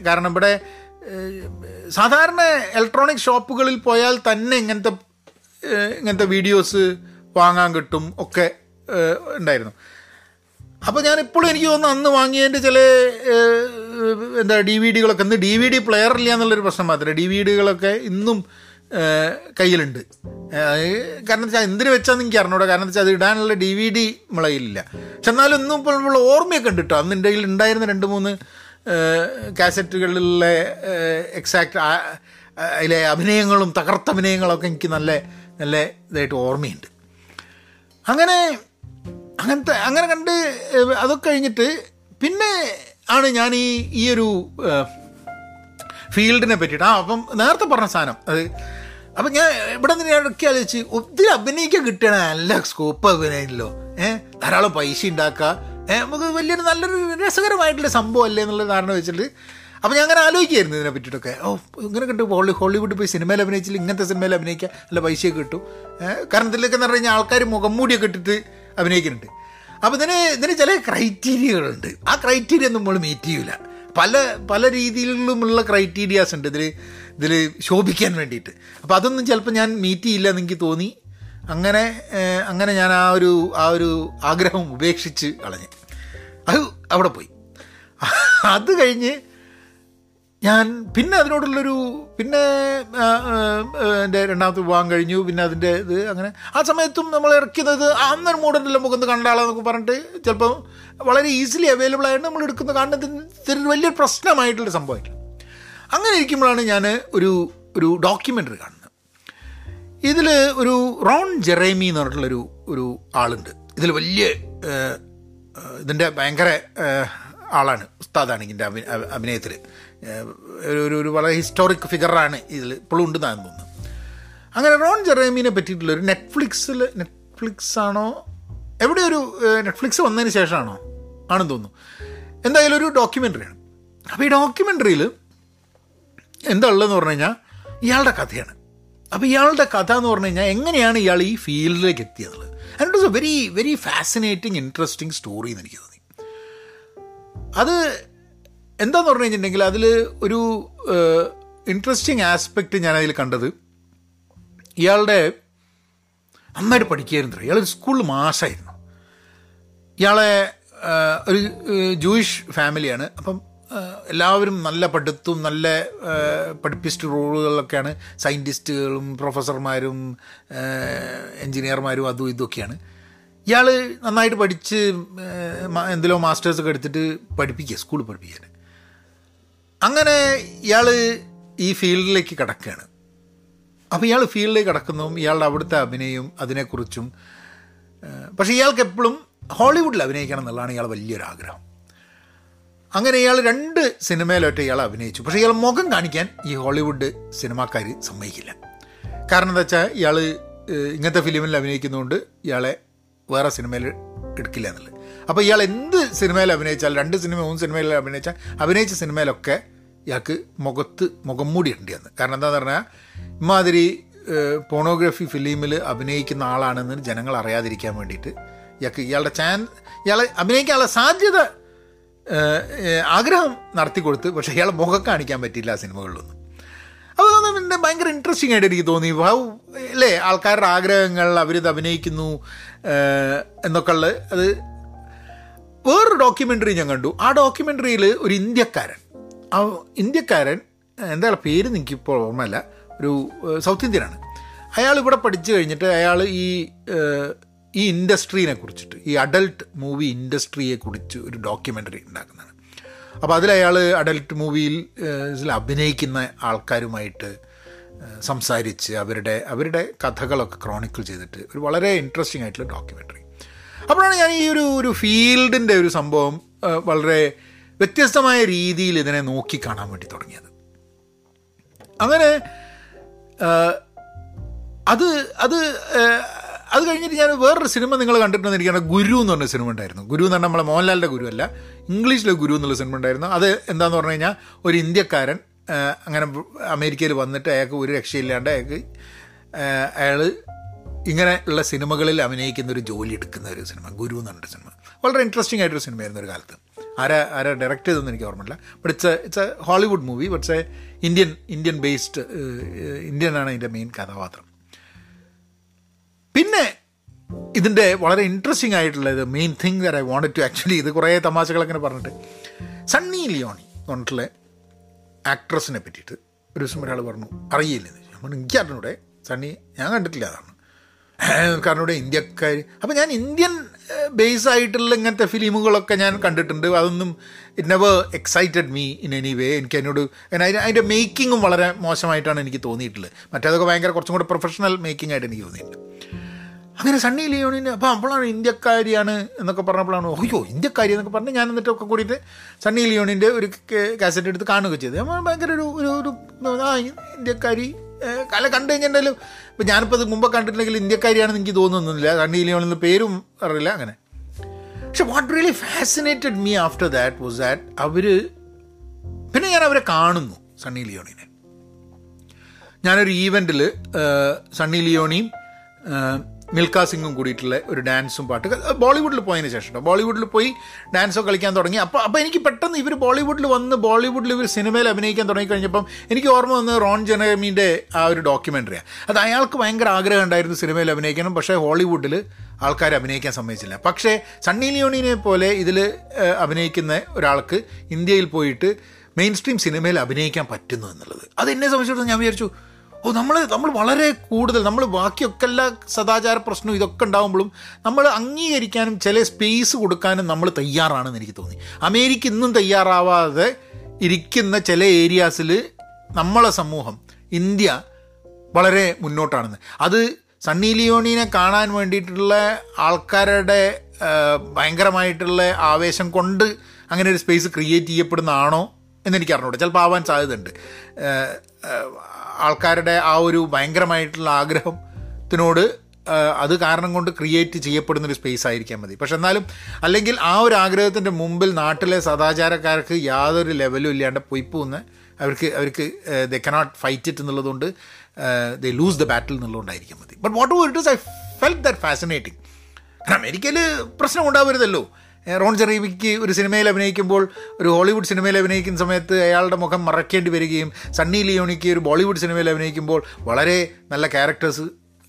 കാരണം ഇവിടെ സാധാരണ ഇലക്ട്രോണിക് ഷോപ്പുകളിൽ പോയാൽ തന്നെ ഇങ്ങനത്തെ ഇങ്ങനത്തെ വീഡിയോസ് വാങ്ങാൻ കിട്ടും ഒക്കെ ഉണ്ടായിരുന്നു. അപ്പോൾ ഞാൻ ഇപ്പോഴും എനിക്ക് തോന്നുന്നു അന്ന് വാങ്ങിയതിന്റെ ചില എന്താ ഡി വി ഡികളൊക്കെ ഇന്ന് ഡി വി ഡി പ്ലെയർ ഇല്ല എന്നുള്ളൊരു പ്രശ്നം മാത്രമേ ഡി വി ഡികളൊക്കെ ഇന്നും കയ്യിലുണ്ട്. കാരണം വെച്ചാൽ എന്തിനു വെച്ചാന്ന് എനിക്ക് അറിഞ്ഞൂടാ. കാരണം വെച്ചാൽ അത് ഇടാനുള്ള ഡി വി ഡി മുളയിലില്ല പക്ഷെ എന്നാലും ഇന്നും ഇപ്പോൾ ഓർമ്മയൊക്കെ ഉണ്ട് കേട്ടോ അന്ന് എന്റെ കയ്യിൽ ഉണ്ടായിരുന്ന രണ്ട് മൂന്ന് കാസറ്റുകളിലെ എക്സാക്ട് അതിലെ അഭിനയങ്ങളും തകർത്ത അഭിനയങ്ങളൊക്കെ എനിക്ക് നല്ല നല്ല ഇതായിട്ട് ഓർമ്മയുണ്ട്. അങ്ങനെ അങ്ങനത്തെ അങ്ങനെ കണ്ട് അതൊക്കെ കഴിഞ്ഞിട്ട് പിന്നെ ആണ് ഞാൻ ഈ ഈ ഒരു ഫീൽഡിനെ പറ്റിയിട്ട് ആ അപ്പം നേരത്തെ പറഞ്ഞ സാധനം അത് അപ്പം ഞാൻ ഇവിടെ നിന്ന് ഇടയ്ക്ക് ആലോചിച്ച് ഒത്തിരി അഭിനയിക്കാൻ കിട്ടണ നല്ല സ്കോപ്പ് അഭിനയല്ലോ. ഏഹ് ധാരാളം പൈസ ഉണ്ടാക്കുക. നമുക്ക് വലിയൊരു നല്ലൊരു രസകരമായിട്ടുള്ള സംഭവം അല്ലേ എന്നുള്ള ധാരണ വെച്ചിട്ട് അപ്പോൾ ഞാൻ അങ്ങനെ ആലോചിക്കായിരുന്നു ഇതിനെ പറ്റിയിട്ടൊക്കെ. ഓ ഇങ്ങനെ കിട്ടും ഹോളി ഹോളിവുഡ് പോയി സിനിമയിൽ അഭിനയിച്ചില്ല ഇങ്ങനത്തെ സിനിമയിൽ അഭിനയിക്കുക നല്ല പൈസയൊക്കെ കിട്ടും. കാരണം ഇതിലൊക്കെ എന്ന് പറഞ്ഞു കഴിഞ്ഞാൽ ആൾക്കാർ മുഖം മൂടിയൊക്കെ ഇട്ടിട്ട് അഭിനയിക്കുന്നുണ്ട്. അപ്പോൾ ഇതിന് ഇതിന് ചില ക്രൈറ്റീരിയകളുണ്ട്. ആ ക്രൈറ്റീരിയ നമ്മൾ മീറ്റ് ചെയ്യില്ല പല പല രീതിയിലുമുള്ള ക്രൈറ്റീരിയാസ് ഉണ്ട് ഇതിൽ ഇതിൽ ശോഭിക്കാൻ വേണ്ടിയിട്ട്. അപ്പോൾ അതൊന്നും ചിലപ്പോൾ ഞാൻ മീറ്റ് ചെയ്യില്ല എന്ന് എനിക്ക് തോന്നി. അങ്ങനെ അങ്ങനെ ഞാൻ ആ ഒരു ആ ഒരു ആഗ്രഹം ഉപേക്ഷിച്ച് കളഞ്ഞ്. അത് അവിടെ പോയി. അത് കഴിഞ്ഞ് ഞാൻ പിന്നെ അതിനോടുള്ളൊരു പിന്നെ എന്റെ രണ്ടാമത്തെ വിവാഹം കഴിഞ്ഞു. പിന്നെ അതിന്റെ ഇത് അങ്ങനെ. ആ സമയത്തും നമ്മൾ ഇറക്കുന്നത് അന്നൊരു മോഡലിലെ മുഖത്ത് കണ്ടാളെന്നൊക്കെ പറഞ്ഞിട്ട് ചിലപ്പോൾ വളരെ ഈസിലി അവൈലബിൾ ആയതുകൊണ്ട് നമ്മൾ എടുക്കുന്ന കാണുന്നതിന് വലിയൊരു പ്രശ്നമായിട്ടുള്ള സംഭവമായിട്ട്. അങ്ങനെ ഇരിക്കുമ്പോഴാണ് ഞാൻ ഒരു ഒരു ഡോക്യുമെന്ററി കാണുന്നത്. ഇതിൽ ഒരു റോൺ ജെറേമി എന്ന് പറഞ്ഞിട്ടുള്ളൊരു ഒരു ആളുണ്ട്. ഇതിൽ വലിയ ഇതിന്റെ ഭയങ്കര ആളാണ്. ഉസ്താദാണ് ഇതിന്റെ അഭിനയത്തിൽ ഒരു ഒരു വളരെ ഹിസ്റ്റോറിക് ഫിഗറാണ് ഇതിൽ ഇപ്പോഴും ഉണ്ട് താൻ തോന്നുന്നു അങ്ങനെ റോൺ ജെറേമിനെ പറ്റിയിട്ടുള്ളൊരു നെറ്റ്ഫ്ലിക്സിൽ നെറ്റ്ഫ്ലിക്സ് ആണോ എവിടെ ഒരു നെറ്റ്ഫ്ലിക്സ് വന്നതിന് ശേഷമാണോ? ആണെന്ന് തോന്നുന്നു. എന്തായാലും ഒരു ഡോക്യുമെന്ററിയാണ് അപ്പോൾ ഈ ഡോക്യുമെന്ററിയിൽ എന്താ ഉള്ളതെന്ന് പറഞ്ഞു കഴിഞ്ഞാൽ ഇയാളുടെ കഥയാണ്. അപ്പോൾ ഇയാളുടെ കഥ എന്ന് പറഞ്ഞു കഴിഞ്ഞാൽ എങ്ങനെയാണ് ഇയാൾ ഈ ഫീൽഡിലേക്ക് എത്തിയത് and it was a very very fascinating interesting story എന്ന് എനിക്ക് തോന്നി. അത് എന്താന്ന് പറഞ്ഞു കഴിഞ്ഞിട്ടുണ്ടെങ്കിൽ അതിൽ ഒരു ഇൻട്രസ്റ്റിംഗ് ആസ്പെക്റ്റ് ഞാൻ അതിൽ കണ്ടത്. ഇയാളുടെ നന്നായിട്ട് പഠിക്കുകയായിരുന്നു ഇയാളൊരു സ്കൂളിൽ മാഷായിരുന്നു. ഇയാളെ ഒരു ജൂയിഷ് ഫാമിലിയാണ് അപ്പം എല്ലാവരും നല്ല പഠിത്തവും നല്ല പഠിപ്പിസ്റ്റ് റോളുകളിലൊക്കെയാണ് സയന്റിസ്റ്റുകളും പ്രൊഫസർമാരും എൻജിനീയർമാരും അതും ഇതൊക്കെയാണ്. ഇയാൾ നന്നായിട്ട് പഠിച്ച് എന്തെല്ലോ മാസ്റ്റേഴ്സൊക്കെ എടുത്തിട്ട് പഠിപ്പിക്കുക സ്കൂളിൽ പഠിപ്പിക്കാൻ. അങ്ങനെ ഇയാൾ ഈ ഫീൽഡിലേക്ക് കിടക്കുകയാണ് അപ്പോൾ ഇയാൾ ഫീൽഡിലേക്ക് കിടക്കുന്നതും ഇയാളുടെ അവിടുത്തെ അഭിനയവും അതിനെക്കുറിച്ചും പക്ഷേ ഇയാൾക്ക് എപ്പോഴും ഹോളിവുഡിൽ അഭിനയിക്കണം എന്നുള്ളതാണ് ഇയാൾ വലിയൊരാഗ്രഹം. അങ്ങനെ ഇയാൾ രണ്ട് സിനിമയിലൊറ്റ ഇയാൾ അഭിനയിച്ചു. പക്ഷേ ഇയാൾ മുഖം കാണിക്കാൻ ഈ ഹോളിവുഡ് സിനിമാക്കാർ സമ്മതിക്കില്ല. കാരണം എന്താ വെച്ചാൽ ഇയാൾ ഇങ്ങനത്തെ ഫിലിമിൽ അഭിനയിക്കുന്നതുകൊണ്ട് ഇയാളെ വേറെ സിനിമയിൽ എടുക്കില്ല എന്നുള്ളത്. അപ്പോൾ ഇയാൾ എന്ത് സിനിമയിൽ അഭിനയിച്ചാൽ രണ്ട് സിനിമ മൂന്ന് സിനിമയിൽ അഭിനയിച്ചാൽ അഭിനയിച്ച സിനിമയിലൊക്കെ ഇയാൾക്ക് മുഖത്ത് മുഖം മൂടി എന്ന്. കാരണം എന്താണെന്ന് പറഞ്ഞാൽ ഇമാതിരി പോണോഗ്രഫി ഫിലിമിൽ അഭിനയിക്കുന്ന ആളാണെന്ന് ജനങ്ങൾ അറിയാതിരിക്കാൻ വേണ്ടിയിട്ട് ഇയാൾക്ക് ഇയാളുടെ ചാൻ ഇയാളെ അഭിനയിക്കാനുള്ള സാധ്യത ആഗ്രഹം നടത്തി കൊടുത്ത് പക്ഷേ ഇയാളെ മുഖം കാണിക്കാൻ പറ്റിയില്ല ആ സിനിമകളിലൊന്നും. അപ്പോൾ എന്റെ ഭയങ്കര ഇൻട്രസ്റ്റിംഗ് ആയിട്ട് എനിക്ക് തോന്നി. ഹൗ അല്ലേ? ആൾക്കാരുടെ ആഗ്രഹങ്ങൾ അവരിത് അഭിനയിക്കുന്നു എന്നൊക്കെ ഉള്ളത് അത് വേറൊരു ഡോക്യുമെന്ററി ഞാൻ കണ്ടു. ആ ഡോക്യുമെന്ററിയിൽ ഒരു ഇന്ത്യക്കാരൻ. ആ ഇന്ത്യക്കാരൻ എന്താ പേര് എനിക്കിപ്പോൾ ഓർമ്മയില്ല. ഒരു സൗത്ത് ഇന്ത്യനാണ്. അയാൾ ഇവിടെ പഠിച്ചു കഴിഞ്ഞിട്ട് അയാൾ ഈ ഈ ഇൻഡസ്ട്രീനെ കുറിച്ചിട്ട് ഈ അഡൽട്ട് മൂവി ഇൻഡസ്ട്രിയെ കുറിച്ച് ഒരു ഡോക്യുമെന്ററി ഉണ്ടാക്കുന്നതാണ്. അപ്പോൾ അതിൽ അയാൾ അഡൽട്ട് മൂവിയിൽ അഭിനയിക്കുന്ന ആൾക്കാരുമായിട്ട് സംസാരിച്ച് അവരുടെ അവരുടെ കഥകളൊക്കെ ക്രോണിക്കിൾ ചെയ്തിട്ട് ഒരു വളരെ ഇൻട്രസ്റ്റിംഗ് ആയിട്ടുള്ള ഡോക്യുമെന്ററി അപ്പോഴാണ് ഞാൻ ഈ ഒരു ഒരു ഫീൽഡിന്റെ ഒരു സംഭവം വളരെ വ്യത്യസ്തമായ രീതിയിൽ ഇതിനെ നോക്കി കാണാൻ വേണ്ടി തുടങ്ങിയത്. അങ്ങനെ അത് അത് അത് കഴിഞ്ഞിട്ട് ഞാൻ വേറൊരു സിനിമ നിങ്ങൾ കണ്ടിട്ടുണ്ടെന്ന് എനിക്കാണ് ഗുരു എന്ന് പറഞ്ഞ സിനിമ ഉണ്ടായിരുന്നു. ഗുരു എന്ന് പറഞ്ഞാൽ നമ്മളെ മോഹൻലാലിന്റെ ഗുരു അല്ല ഇംഗ്ലീഷിലെ ഗുരു എന്നുള്ള സിനിമ ഉണ്ടായിരുന്നു. അത് എന്താന്ന് പറഞ്ഞു കഴിഞ്ഞാൽ ഒരു ഇന്ത്യക്കാരൻ അങ്ങനെ അമേരിക്കയിൽ വന്നിട്ട് അയാൾക്ക് ഒരു രക്ഷയില്ലാണ്ട് അയാൾക്ക് അയാൾ ഇങ്ങനെ ഉള്ള സിനിമകളിൽ അഭിനയിക്കുന്ന ഒരു ജോലി എടുക്കുന്ന ഒരു സിനിമ ഗുരു എന്ന് പറഞ്ഞ സിനിമ. വളരെ ഇൻട്രസ്റ്റിംഗ് ആയിട്ടൊരു സിനിമയായിരുന്നു ഒരു കാലത്ത്. ആരാ ആരാ ഡയറക്റ്റ് ചെയ്തെന്ന് എനിക്ക് ഓർമ്മയില്ല. But it's a it's a Hollywood movie but's a Indian Indian based ഇന്ത്യനാണ് അതിന്റെ മെയിൻ കഥാപാത്രം. പിന്നെ ഇതിന്റെ വളരെ ഇൻട്രസ്റ്റിംഗ് ആയിട്ടുള്ള ഇത് main thing there I want to actually ഇത് കുറേ തമാശകളങ്ങനെ പറഞ്ഞിട്ട് സണ്ണി ലിയോണി പറഞ്ഞിട്ടുള്ള ആക്ട്രസിനെ പറ്റിയിട്ട് ഒരു ദിവസം ഒരാൾ പറഞ്ഞു അറിയില്ലെന്ന് നമ്മൾ എനിക്കറിഞ്ഞൂടെ സണ്ണി ഞാൻ കണ്ടിട്ടില്ല അതാണ് <laughs> കാരണം ഇവിടെ ഇന്ത്യക്കാർ അപ്പോൾ ഞാൻ ഇന്ത്യൻ ബേസ് ആയിട്ടുള്ള ഇങ്ങനത്തെ ഫിലിമുകളൊക്കെ ഞാൻ കണ്ടിട്ടുണ്ട്. അതൊന്നും it never excited me in any way എനിക്ക് അതിനോട് അതിന്റെ അതിന്റെ മേക്കിങ്ങും വളരെ മോശമായിട്ടാണ് എനിക്ക് തോന്നിയിട്ടുള്ളത്. മറ്റേതൊക്കെ ഭയങ്കര കുറച്ചും കൂടെ പ്രൊഫഷണൽ മേക്കിംഗ് ആയിട്ട് എനിക്ക് തോന്നിയിട്ടുണ്ട്. അങ്ങനെ സണ്ണി ലിയോണിന് അപ്പോൾ അപ്പോഴാണ് ഇന്ത്യക്കാരിയാണ് എന്നൊക്കെ പറഞ്ഞപ്പോഴാണ് അയ്യോ ഇന്ത്യക്കാരി എന്നൊക്കെ പറഞ്ഞ് ഞാൻ എന്നിട്ടൊക്കെ കൂടിയിട്ട് സണ്ണി ലിയോണിന്റെ ഒരു കാസറ്റ് എടുത്ത് കാണുകയൊക്കെ ചെയ്തു. ഭയങ്കര ഒരു ഒരു ഇന്ത്യക്കാരി കല കണ്ടു കഴിഞ്ഞിട്ടുണ്ടെങ്കിലും ഇപ്പം ഞാനിപ്പോൾ ഇത് മുമ്പ് കണ്ടിട്ടുണ്ടെങ്കിൽ ഇന്ത്യക്കാരിയാണെന്ന് എനിക്ക് തോന്നുന്നില്ല സണ്ണി ലിയോണിന്റെ പേരും അറിയില്ല അങ്ങനെ. പക്ഷെ what really fascinated me after that was that അവർ പിന്നെ ഞാൻ അവരെ കാണുന്നു സണ്ണി ലിയോണിനെ. ഞാനൊരു ഈവന്റിൽ സണ്ണി ലിയോണിയും മിൽക്ക സിംഗും കൂടിയിട്ടുള്ള ഒരു ഡാൻസും പാട്ട് ബോളിവുഡിൽ പോയതിന് ശേഷം കേട്ടോ ബോളിവുഡിൽ പോയി ഡാൻസൊക്കെ കളിക്കാൻ തുടങ്ങി. അപ്പോൾ അപ്പോൾ എനിക്ക് പെട്ടെന്ന് ഇവർ ബോളിവുഡിൽ വന്ന് ബോളിവുഡിൽ ഇവർ സിനിമയിൽ അഭിനയിക്കാൻ തുടങ്ങിക്കഴിഞ്ഞപ്പം എനിക്ക് ഓർമ്മ വന്ന് റോൺ ജനമീന്റെ ആ ഒരു ഡോക്യുമെന്ററിയാണ് അത് അയാൾക്ക് ഭയങ്കര ആഗ്രഹം ഉണ്ടായിരുന്നു സിനിമയിൽ അഭിനയിക്കണം പക്ഷേ ഹോളിവുഡിൽ ആൾക്കാർ അഭിനയിക്കാൻ സമ്മതിച്ചില്ല. പക്ഷേ സണ്ണി ലിയോണിനെ പോലെ ഇതിൽ അഭിനയിക്കുന്ന ഒരാൾക്ക് ഇന്ത്യയിൽ പോയിട്ട് മെയിൻ സ്ട്രീം സിനിമയിൽ അഭിനയിക്കാൻ പറ്റുന്നു എന്നുള്ളത്. അത് എന്നെ സംബന്ധിച്ചിടത്തോളം ഞാൻ വിചാരിച്ചു ഓ നമ്മൾ നമ്മൾ വളരെ കൂടുതൽ നമ്മൾ ബാക്കിയൊക്കെ എല്ലാ സദാചാര പ്രശ്നവും ഇതൊക്കെ ഉണ്ടാകുമ്പോഴും നമ്മൾ അംഗീകരിക്കാനും ചില സ്പേസ് കൊടുക്കാനും നമ്മൾ തയ്യാറാണെന്ന് എനിക്ക് തോന്നി. അമേരിക്ക ഇന്നും തയ്യാറാവാതെ ഇരിക്കുന്ന ചില ഏരിയാസിൽ നമ്മളെ സമൂഹം ഇന്ത്യ വളരെ മുന്നോട്ടാണെന്ന്. അത് സണ്ണി ലിയോണിനെ കാണാൻ വേണ്ടിയിട്ടുള്ള ആൾക്കാരുടെ ഭയങ്കരമായിട്ടുള്ള ആവേശം കൊണ്ട് അങ്ങനെ ഒരു സ്പേസ് ക്രിയേറ്റ് ചെയ്യപ്പെടുന്നതാണോ എന്നെനിക്ക് അറിഞ്ഞൂടെ. ചിലപ്പോൾ ആവാൻ സാധ്യതയുണ്ട്. ആൾക്കാരുടെ ആ ഒരു ഭയങ്കരമായിട്ടുള്ള ആഗ്രഹത്തിനോട് അത് കാരണം കൊണ്ട് ക്രിയേറ്റ് ചെയ്യപ്പെടുന്നൊരു സ്പേസ് ആയിരിക്കാൻ മതി. പക്ഷെ എന്നാലും അല്ലെങ്കിൽ ആ ഒരു ആഗ്രഹത്തിന്റെ മുമ്പിൽ നാട്ടിലെ സദാചാരക്കാർക്ക് യാതൊരു ലെവലും ഇല്ലാണ്ട് പോയി പോകുന്ന അവർക്ക് അവർക്ക് ദ കനോട്ട് ഫൈറ്റ് ഇറ്റ് എന്നുള്ളതുകൊണ്ട് ദ ലൂസ് ദ ബാറ്റിൽ എന്നുള്ളതുകൊണ്ടായിരിക്കാം മതി. But what it is I felt that fascinating കാരണം അമേരിക്കയിൽ പ്രശ്നം ഉണ്ടാവരുതല്ലോ. റോൺ ജെറീമിക്ക് ഒരു സിനിമയിൽ അഭിനയിക്കുമ്പോൾ ഒരു ഹോളിവുഡ് സിനിമയിൽ അഭിനയിക്കുന്ന സമയത്ത് അയാളുടെ മുഖം മറക്കേണ്ടി വരികയും സണ്ണി ലിയോണിക്ക് ഒരു ബോളിവുഡ് സിനിമയിൽ അഭിനയിക്കുമ്പോൾ വളരെ നല്ല ക്യാരക്ടേഴ്സ്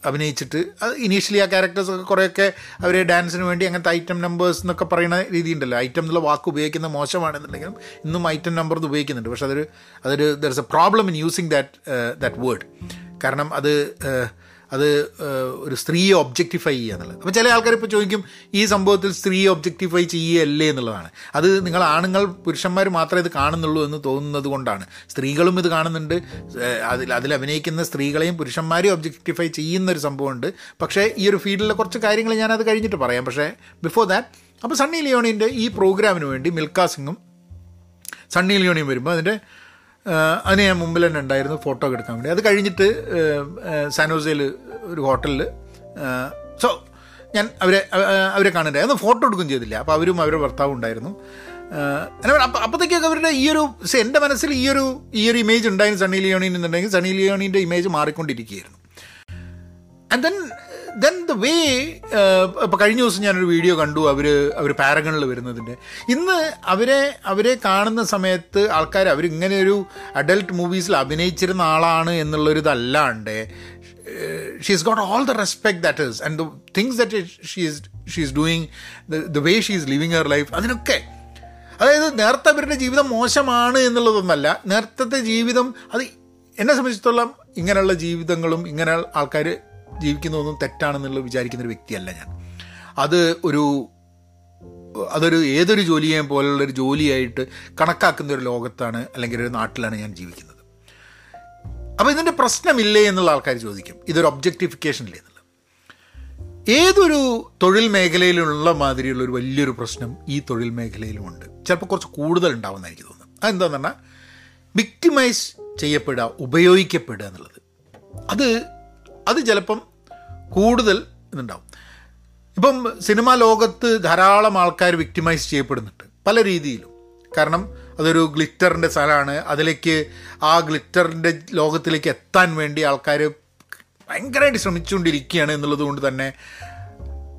അഭിനയിച്ചിട്ട് അത് ഇനീഷ്യലി ആ ക്യാരക്ടേഴ്സൊക്കെ കുറേയൊക്കെ അവർ ഡാൻസിന് വേണ്ടി അങ്ങനത്തെ ഐറ്റം നമ്പേഴ്സ് എന്നൊക്കെ പറയുന്ന രീതി ഉണ്ടല്ലോ ഐറ്റം എന്നുള്ള വാക്ക് ഉപയോഗിക്കുന്ന മോശമാണെന്നുണ്ടെങ്കിലും ഇന്നും ഐറ്റം നമ്പർ ഉപയോഗിക്കുന്നുണ്ട്. പക്ഷെ അതൊരു അതൊരു there is a problem in using that that word കാരണം അത് അത് ഒരു സ്ത്രീയെ ഒബ്ജക്റ്റിഫൈ ചെയ്യുക എന്നുള്ളത്. അപ്പോൾ ചില ആൾക്കാർ ഇപ്പോൾ ചോദിക്കും ഈ സംഭവത്തിൽ സ്ത്രീയെ ഒബ്ജക്റ്റിഫൈ ചെയ്യുകയല്ലേ എന്നുള്ളതാണ്. അത് നിങ്ങൾ ആണുങ്ങൾ പുരുഷന്മാർ മാത്രമേ ഇത് കാണുന്നുള്ളൂ എന്ന് തോന്നുന്നത് കൊണ്ടാണ്. സ്ത്രീകളും ഇത് കാണുന്നുണ്ട്. അതിൽ അതിൽ അഭിനയിക്കുന്ന സ്ത്രീകളെയും പുരുഷന്മാരെയും ഒബ്ജക്റ്റിഫൈ ചെയ്യുന്ന ഒരു സംഭവമുണ്ട്. പക്ഷേ ഈ ഒരു ഫീൽഡിലെ കുറച്ച് കാര്യങ്ങൾ ഞാനത് കഴിഞ്ഞിട്ട് പറയാം. പക്ഷേ ബിഫോർ ദാറ്റ് അപ്പോൾ സണ്ണി ലിയോണിന്റെ ഈ പ്രോഗ്രാമിന് വേണ്ടി മിൽക്കാ സിംഗും സണ്ണി ലിയോണിയും വരുമ്പോൾ അതിന്റെ അതിന് ഞാൻ മുമ്പിൽ തന്നെ ഉണ്ടായിരുന്നു ഫോട്ടോ എടുക്കാൻ വേണ്ടി. അത് കഴിഞ്ഞിട്ട് സാനോസയിൽ ഒരു ഹോട്ടലിൽ സോ ഞാൻ അവരെ അവരെ കാണണ്ടേ അന്ന് ഫോട്ടോ എടുക്കുകയും ചെയ്തില്ല. അപ്പോൾ അവരും അവരുടെ ഭർത്താവും ഉണ്ടായിരുന്നു. അപ്പം അപ്പോഴത്തേക്കൊക്കെ അവരുടെ ഈ ഒരു എന്റെ മനസ്സിൽ ഈ ഒരു ഈ ഒരു ഇമേജ് ഉണ്ടായിരുന്നു സണ്ണി ലിയോണിൻ എന്നുണ്ടെങ്കിൽ സണ്ണി ലിയോണിന്റെ image മാറിക്കൊണ്ടിരിക്കുകയായിരുന്നു. And then then the way ഇപ്പോൾ കഴിഞ്ഞ ദിവസം ഞാനൊരു വീഡിയോ കണ്ടു. അവർ അവർ പാരഗണിൽ വരുന്നതിന്റെ ഇന്ന് അവരെ അവരെ കാണുന്ന സമയത്ത് ആൾക്കാർ അവരിങ്ങനെ ഒരു അഡൽട്ട് മൂവീസിൽ അഭിനയിച്ചിരുന്ന ആളാണ് എന്നുള്ളൊരിതല്ലാണ്ട് she is got all the respect that is and the things that she is she is doing the way she is living her life അതിനൊക്കെ. അതായത് നേരത്തെ അവരുടെ ജീവിതം മോശമാണ് എന്നുള്ളതൊന്നല്ല. നേരത്തെ ജീവിതം അത് എന്നെ സംബന്ധിച്ചിടത്തോളം ഇങ്ങനെയുള്ള ജീവിതങ്ങളും ഇങ്ങനെ ആൾക്കാർ ജീവിക്കുന്നതൊന്നും തെറ്റാണെന്നുള്ള വിചാരിക്കുന്ന ഒരു വ്യക്തിയല്ല ഞാൻ. അത് ഒരു അതൊരു ഏതൊരു ജോലിയെയും പോലുള്ളൊരു ജോലിയായിട്ട് കണക്കാക്കുന്ന ഒരു ലോകത്താണ് അല്ലെങ്കിൽ ഒരു നാട്ടിലാണ് ഞാൻ ജീവിക്കുന്നത്. അപ്പോൾ ഇതിന്റെ പ്രശ്നമില്ലേ എന്നുള്ള ആൾക്കാർ ചോദിക്കും. ഇതൊരു ഒബ്ജക്റ്റിഫിക്കേഷൻ ഇല്ലേ എന്നുള്ളത്. ഏതൊരു തൊഴിൽ മേഖലയിലുള്ള മാതിരിയുള്ള ഒരു വലിയൊരു പ്രശ്നം ഈ തൊഴിൽ മേഖലയിലുമുണ്ട് ചിലപ്പോൾ കുറച്ച് കൂടുതൽ ഉണ്ടാവുമെന്ന് എനിക്ക് തോന്നുന്നു അതെന്താണെന്ന് പറഞ്ഞാൽ വിക്ടിമൈസ് ചെയ്യപ്പെടുക ഉപയോഗിക്കപ്പെടുക എന്നുള്ളത്. അത് അത് ചിലപ്പം കൂടുതൽ ഇതുണ്ടാവും. ഇപ്പം സിനിമാ ലോകത്ത് ധാരാളം ആൾക്കാർ വിക്ടിമൈസ് ചെയ്യപ്പെടുന്നുണ്ട് പല രീതിയിലും. കാരണം അതൊരു ഗ്ലിറ്ററിന്റെ സ്ഥലമാണ്. അതിലേക്ക് ആ ഗ്ലിറ്ററിന്റെ ലോകത്തിലേക്ക് എത്താൻ വേണ്ടി ആൾക്കാർ ഭയങ്കരമായിട്ട് ശ്രമിച്ചുകൊണ്ടിരിക്കുകയാണ് എന്നുള്ളത് കൊണ്ട് തന്നെ